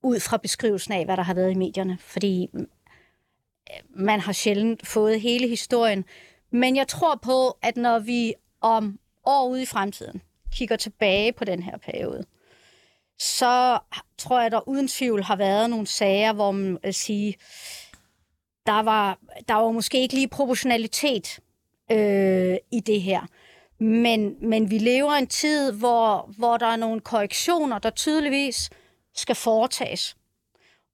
ud fra beskrivelsen af, hvad der har været i medierne. Fordi øh, man har sjældent fået hele historien. Men jeg tror på, at når vi om år ude i fremtiden kigger tilbage på den her periode, så tror jeg, der uden tvivl har været nogle sager, hvor man vil sige, der var, der var måske ikke lige proportionalitet øh, i det her. Men, men vi lever i en tid, hvor, hvor der er nogle korrektioner, der tydeligvis skal foretages.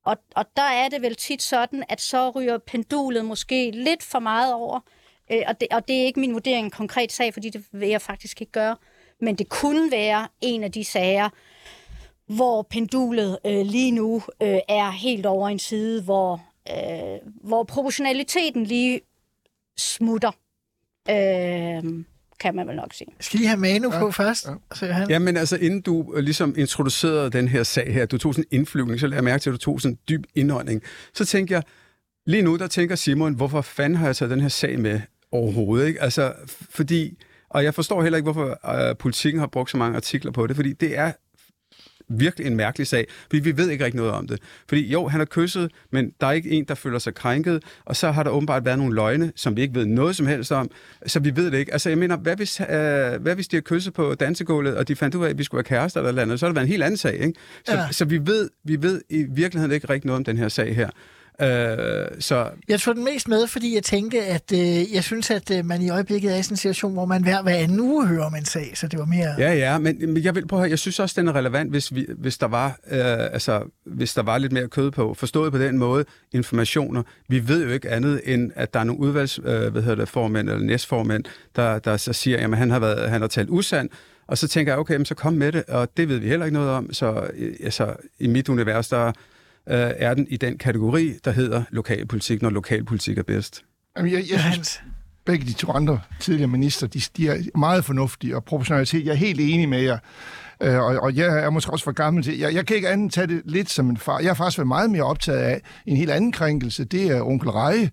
Og, og der er det vel tit sådan, at så ryger pendulet måske lidt for meget over. Øh, og, det, og det er ikke min vurdering en konkret sag, fordi det vil jeg faktisk ikke gøre. Men det kunne være en af de sager, hvor pendulet øh, lige nu øh, er helt over en side, hvor, øh, hvor proportionaliteten lige smutter, øh, kan man vel nok sige. Skal lige have Manu på først? Så han. Ja, men altså, inden du øh, ligesom introducerede den her sag her, du tog sådan en indflyvning, så lagde jeg mærke til, at du tog sådan en dyb indånding. Så tænkte jeg, lige nu, der tænker Simon, hvorfor fanden har jeg taget den her sag med overhovedet ikke. Altså, fordi, og jeg forstår heller ikke, hvorfor øh, politikken har brugt så mange artikler på det, fordi det er virkelig en mærkelig sag, fordi vi ved ikke rigtig noget om det. Fordi jo, han er kysset, men der er ikke en, der føler sig krænket, og så har der åbenbart været nogle løgne, som vi ikke ved noget som helst om, så vi ved det ikke. Altså, jeg mener, hvad hvis, øh, hvad hvis de har kysset på dansegulvet, og de fandt ud af, at vi skulle være kærester eller andet, så har det været en helt anden sag, ikke? Så, ja. så vi, ved, vi ved i virkeligheden ikke rigtig noget om den her sag her. Øh, så... Jeg tog den mest med, fordi jeg tænkte, at øh, jeg synes, at øh, man i øjeblikket er i sådan en situation, hvor man hver, hver anden uge hører om en sag, så det var mere... Ja, ja, men, men jeg vil på her, jeg synes også, den er relevant, hvis, vi, hvis, der var, øh, altså, hvis der var lidt mere kød på, forstået på den måde, informationer. Vi ved jo ikke andet, end at der er nogle udvalgs, øh, hvad hedder det, formænd eller næstformænd, der, der så siger, at han har, været, han har talt usand, og så tænker jeg, okay, så kom med det, og det ved vi heller ikke noget om, så øh, altså, i mit univers, der øh, er den i den kategori, der hedder lokalpolitik, når lokalpolitik er bedst. Jamen, jeg, jeg synes, begge de to andre tidligere minister, de, de er meget fornuftige, og proportionalitet, jeg er helt enig med jer. Øh, og, og jeg er måske også for gammel til... Jeg, jeg kan ikke andet tage det lidt som en far. Jeg har faktisk været meget mere optaget af en helt anden krænkelse. Det er onkel Reje,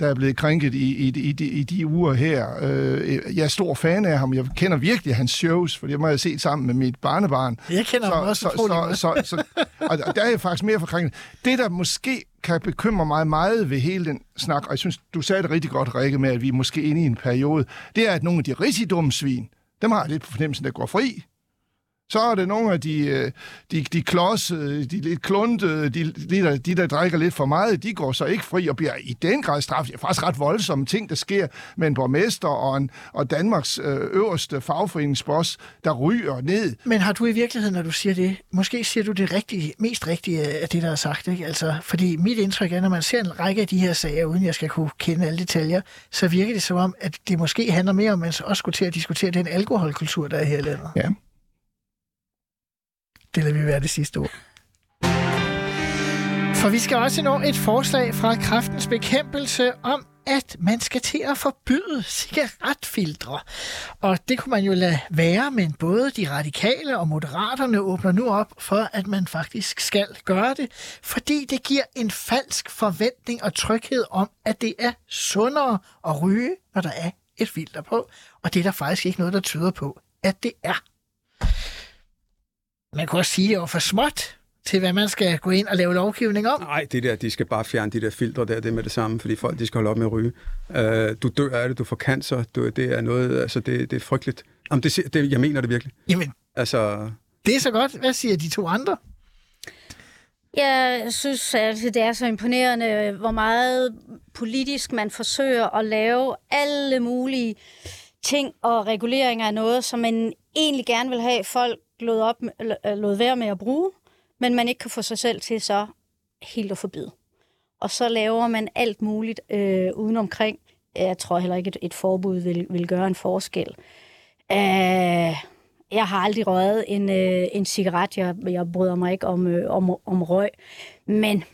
der er blevet krænket i, i, i, i, i de uger her. Øh, jeg er stor fan af ham. Jeg kender virkelig hans shows, for det må jeg se sammen med mit barnebarn. Jeg kender så, ham også så, så, så, så, og, og der er jeg faktisk mere for krænket. Det, der måske kan bekymre mig meget ved hele den snak, og jeg synes, du sagde det rigtig godt, Rikke, med, at vi er måske inde i en periode, det er, at nogle af de rigtig dumme svin, dem har jeg lidt på fornemmelsen, der går fri. Så er det nogle af de, øh, de, de klodsede, de lidt kluntede, de, de, der, de, der drikker lidt for meget, de går så ikke fri og bliver i den grad straffet. Det er faktisk ret voldsomme ting, der sker med en borgmester og, en, og Danmarks øh, øverste fagforeningsboss, der ryger ned. Men har du i virkeligheden, når du siger det, måske siger du det rigtige, mest rigtige af det, der er sagt, ikke? Altså, fordi mit indtryk er, når man ser en række af de her sager, uden jeg skal kunne kende alle detaljer, så virker det som om, at det måske handler mere om, at man også skulle til at diskutere den alkoholkultur, der er her i landet. Ja. Det lader vi være det sidste ord. For vi skal også nå et forslag fra kraftens bekæmpelse om, at man skal til at forbyde cigaretfiltre. Og det kunne man jo lade være, men både de radikale og moderaterne åbner nu op for, at man faktisk skal gøre det, fordi det giver en falsk forventning og tryghed om, at det er sundere at ryge, når der er et filter på. Og det er der faktisk ikke noget, der tyder på, at det er. Man kan også sige, at det var for småt til, hvad man skal gå ind og lave lovgivning om. Nej, det der, de skal bare fjerne de der filtre der, det med det samme, fordi folk, de skal holde op med at ryge. Uh, du dør af det, du får cancer, du, det er noget, altså det, det er frygteligt. Jamen, det, det, jeg mener det virkelig. Jamen, altså... det er så godt. Hvad siger de to andre? Jeg synes, at det er så imponerende, hvor meget politisk man forsøger at lave alle mulige ting og reguleringer af noget, som man egentlig gerne vil have folk lod, op, øh, lod være med at bruge, men man ikke kan få sig selv til så helt at forbyde. Og så laver man alt muligt øh, udenomkring. Jeg tror heller ikke, et, et forbud vil, vil gøre en forskel. Øh, jeg har aldrig røget en, øh, en cigaret. Jeg, jeg bryder mig ikke om, øh, om, om røg. Men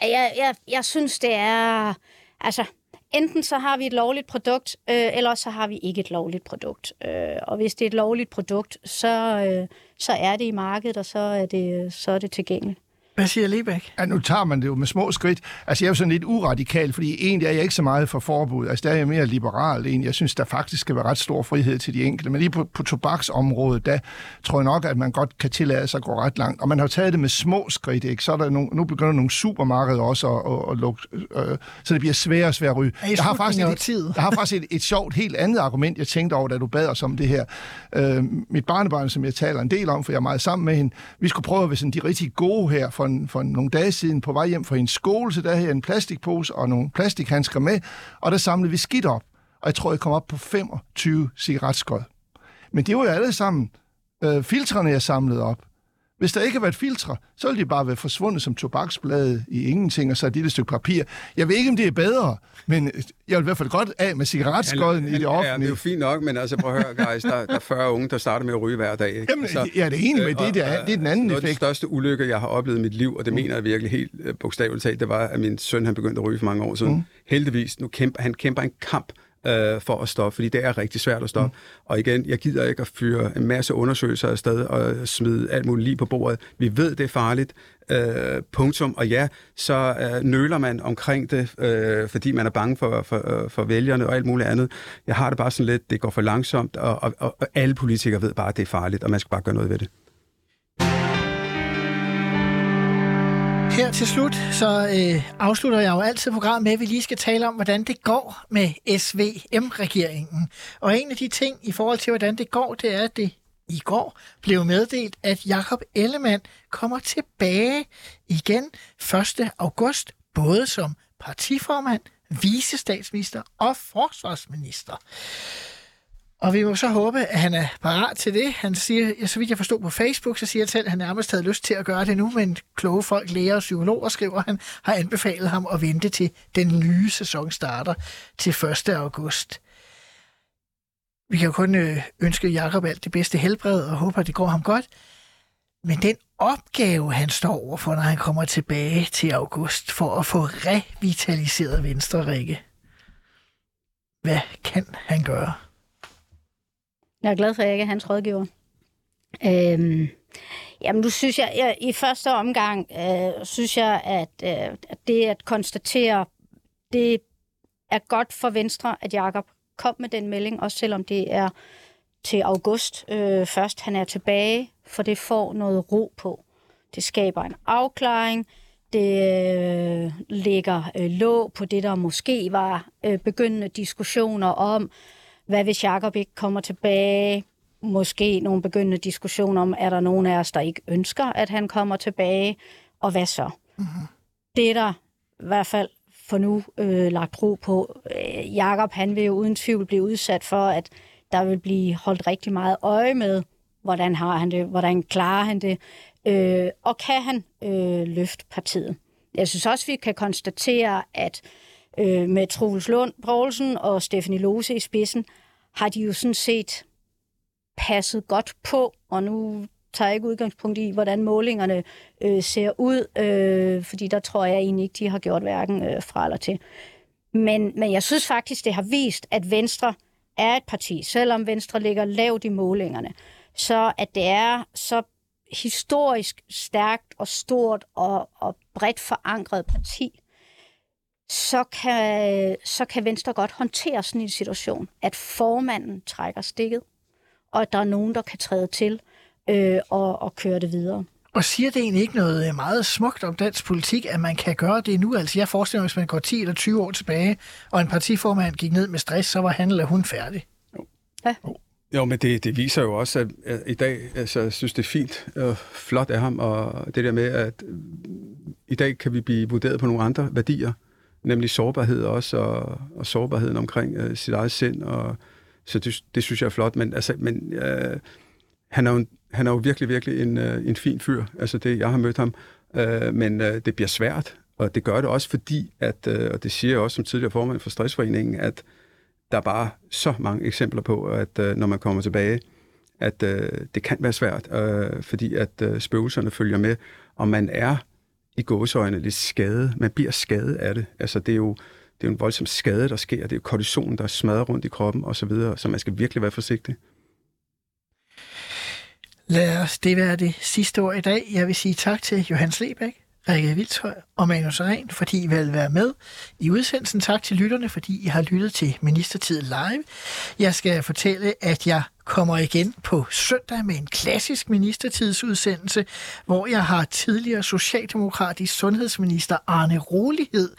jeg, jeg, jeg synes, det er... Altså, enten så har vi et lovligt produkt, øh, eller så har vi ikke et lovligt produkt. Øh, og hvis det er et lovligt produkt, så, øh, så er det i markedet, og så er det, øh, så er det tilgængeligt. Hvad siger Lebæk? Ja, nu tager man det jo med små skridt. Altså, jeg er jo sådan lidt uradikal, fordi egentlig er jeg ikke så meget for forbud. Altså, der er jeg mere liberal egentlig. Jeg synes, der faktisk skal være ret stor frihed til de enkelte. Men lige på, på tobaksområdet, der tror jeg nok, at man godt kan tillade sig at gå ret langt. Og man har jo taget det med små skridt, ikke? Så er der nogle, nu begynder nogle supermarkeder også at, at, at lukke, øh, så det bliver sværere og sværere at ryge. Jeg har faktisk et, tid. jeg har faktisk et, et sjovt, helt andet argument, jeg tænkte over, da du bad os om det her. Øh, mit barnebarn, som jeg taler en del om, for jeg er meget sammen med hende, vi skulle prøve at være sådan de rigtig gode her for en, for nogle dage siden på vej hjem fra en skole, så der havde jeg en plastikpose og nogle plastikhandsker med, og der samlede vi skidt op. Og jeg tror, jeg kom op på 25 cigaretskod. Men det var jo alle sammen øh, filtrene, jeg samlede op. Hvis der ikke havde været filtre, så ville de bare være forsvundet som tobaksblade i ingenting, og så et lille stykke papir. Jeg ved ikke, om det er bedre, men jeg vil i hvert fald godt af med cigaretskåden i det offentlige. Ja, det er jo fint nok, men altså prøv at høre, guys, der, der er 40 unge, der starter med at ryge hver dag. Ikke? Jamen, altså, er det enig med det, det er, det er den anden noget effekt. af de største ulykker, jeg har oplevet i mit liv, og det mm. mener jeg virkelig helt øh, bogstaveligt talt, det var, at min søn han begyndte at ryge for mange år siden. Mm. Heldigvis, nu kæmper han kæmper en kamp øh, for at stoppe, fordi det er rigtig svært at stoppe. Mm. Og igen, jeg gider ikke at fyre en masse undersøgelser afsted og smide alt muligt lige på bordet. Vi ved, det er farligt. Øh, punktum. Og ja, så øh, nøler man omkring det, øh, fordi man er bange for, for, øh, for vælgerne og alt muligt andet. Jeg har det bare sådan lidt, det går for langsomt, og, og, og alle politikere ved bare, at det er farligt, og man skal bare gøre noget ved det. Her til slut, så øh, afslutter jeg jo altid programmet med, at vi lige skal tale om, hvordan det går med SVM-regeringen. Og en af de ting i forhold til, hvordan det går, det er, at det i går blev meddelt, at Jakob Ellemann kommer tilbage igen 1. august, både som partiformand, visestatsminister og forsvarsminister. Og vi må så håbe, at han er parat til det. Han siger, så vidt jeg forstod på Facebook, så siger han selv, at han nærmest havde lyst til at gøre det nu, men kloge folk, læger og psykologer skriver, han har anbefalet ham at vente til den nye sæson starter til 1. august. Vi kan jo kun øh, ønske Jakob alt det bedste helbred og håbe, at det går ham godt. Men den opgave, han står overfor, når han kommer tilbage til august, for at få revitaliseret Venstre Rikke, hvad kan han gøre? Jeg er glad for, at jeg ikke er hans rådgiver. Øhm, jamen, nu synes jeg, jeg i første omgang, øh, synes jeg, at, øh, at det at konstatere, det er godt for Venstre, at Jakob kom med den melding, også selvom det er til august øh, først, han er tilbage, for det får noget ro på. Det skaber en afklaring, det øh, lægger øh, låg på det, der måske var øh, begyndende diskussioner om, hvad hvis Jacob ikke kommer tilbage? Måske nogle begyndende diskussioner om, er der nogen af os, der ikke ønsker, at han kommer tilbage? Og hvad så? Mm-hmm. Det er der i hvert fald for nu øh, lagt ro på. Øh, Jakob han vil jo uden tvivl blive udsat for, at der vil blive holdt rigtig meget øje med, hvordan har han det, hvordan klarer han det, øh, og kan han øh, løfte partiet. Jeg synes også, vi kan konstatere, at øh, Øh, med Troels Lund Poulsen og Stephanie Lose i spidsen, har de jo sådan set passet godt på, og nu tager jeg ikke udgangspunkt i, hvordan målingerne øh, ser ud, øh, fordi der tror jeg egentlig ikke, de har gjort hverken øh, fra eller til. Men, men jeg synes faktisk, det har vist, at Venstre er et parti, selvom Venstre ligger lavt i målingerne, så at det er så historisk stærkt og stort og, og bredt forankret parti, så kan, så kan Venstre godt håndtere sådan en situation, at formanden trækker stikket, og at der er nogen, der kan træde til øh, og, og køre det videre. Og siger det egentlig ikke noget meget smukt om dansk politik, at man kan gøre det nu? Altså jeg forestiller mig, hvis man går 10 eller 20 år tilbage, og en partiformand gik ned med stress, så var han eller hun færdig. Jo. Ja. Jo, men det, det viser jo også, at, at i dag, altså, jeg synes, det er fint og flot af ham, og det der med, at i dag kan vi blive vurderet på nogle andre værdier, nemlig sårbarhed også, og, og sårbarheden omkring øh, sit eget sind, og så det, det synes jeg er flot, men, altså, men øh, han, er jo, han er jo virkelig, virkelig en, øh, en fin fyr, altså det, jeg har mødt ham, øh, men øh, det bliver svært, og det gør det også fordi, at, øh, og det siger jeg også som tidligere formand for Stressforeningen, at der er bare så mange eksempler på, at øh, når man kommer tilbage, at øh, det kan være svært, øh, fordi at øh, spøgelserne følger med, og man er i gåsøjne lidt skade. Man bliver skadet af det. Altså, det er jo, det er jo en voldsom skade, der sker. Det er jo kortisonen, der smadrer rundt i kroppen osv., så, videre, så man skal virkelig være forsigtig. Lad os det være det sidste ord i dag. Jeg vil sige tak til Johan Slebæk. Rikke Vildtøj og Manus Ren, fordi I vil være med i udsendelsen. Tak til lytterne, fordi I har lyttet til Ministertid Live. Jeg skal fortælle, at jeg kommer igen på søndag med en klassisk ministertidsudsendelse, hvor jeg har tidligere socialdemokratisk sundhedsminister Arne Rolighed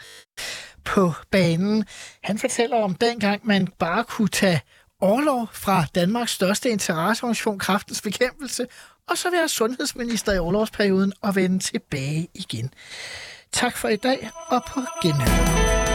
på banen. Han fortæller om dengang, man bare kunne tage overlov fra Danmarks største interesseorganisation, Kraftens Bekæmpelse, og så være sundhedsminister i overlovsperioden og vende tilbage igen. Tak for i dag, og på genhør.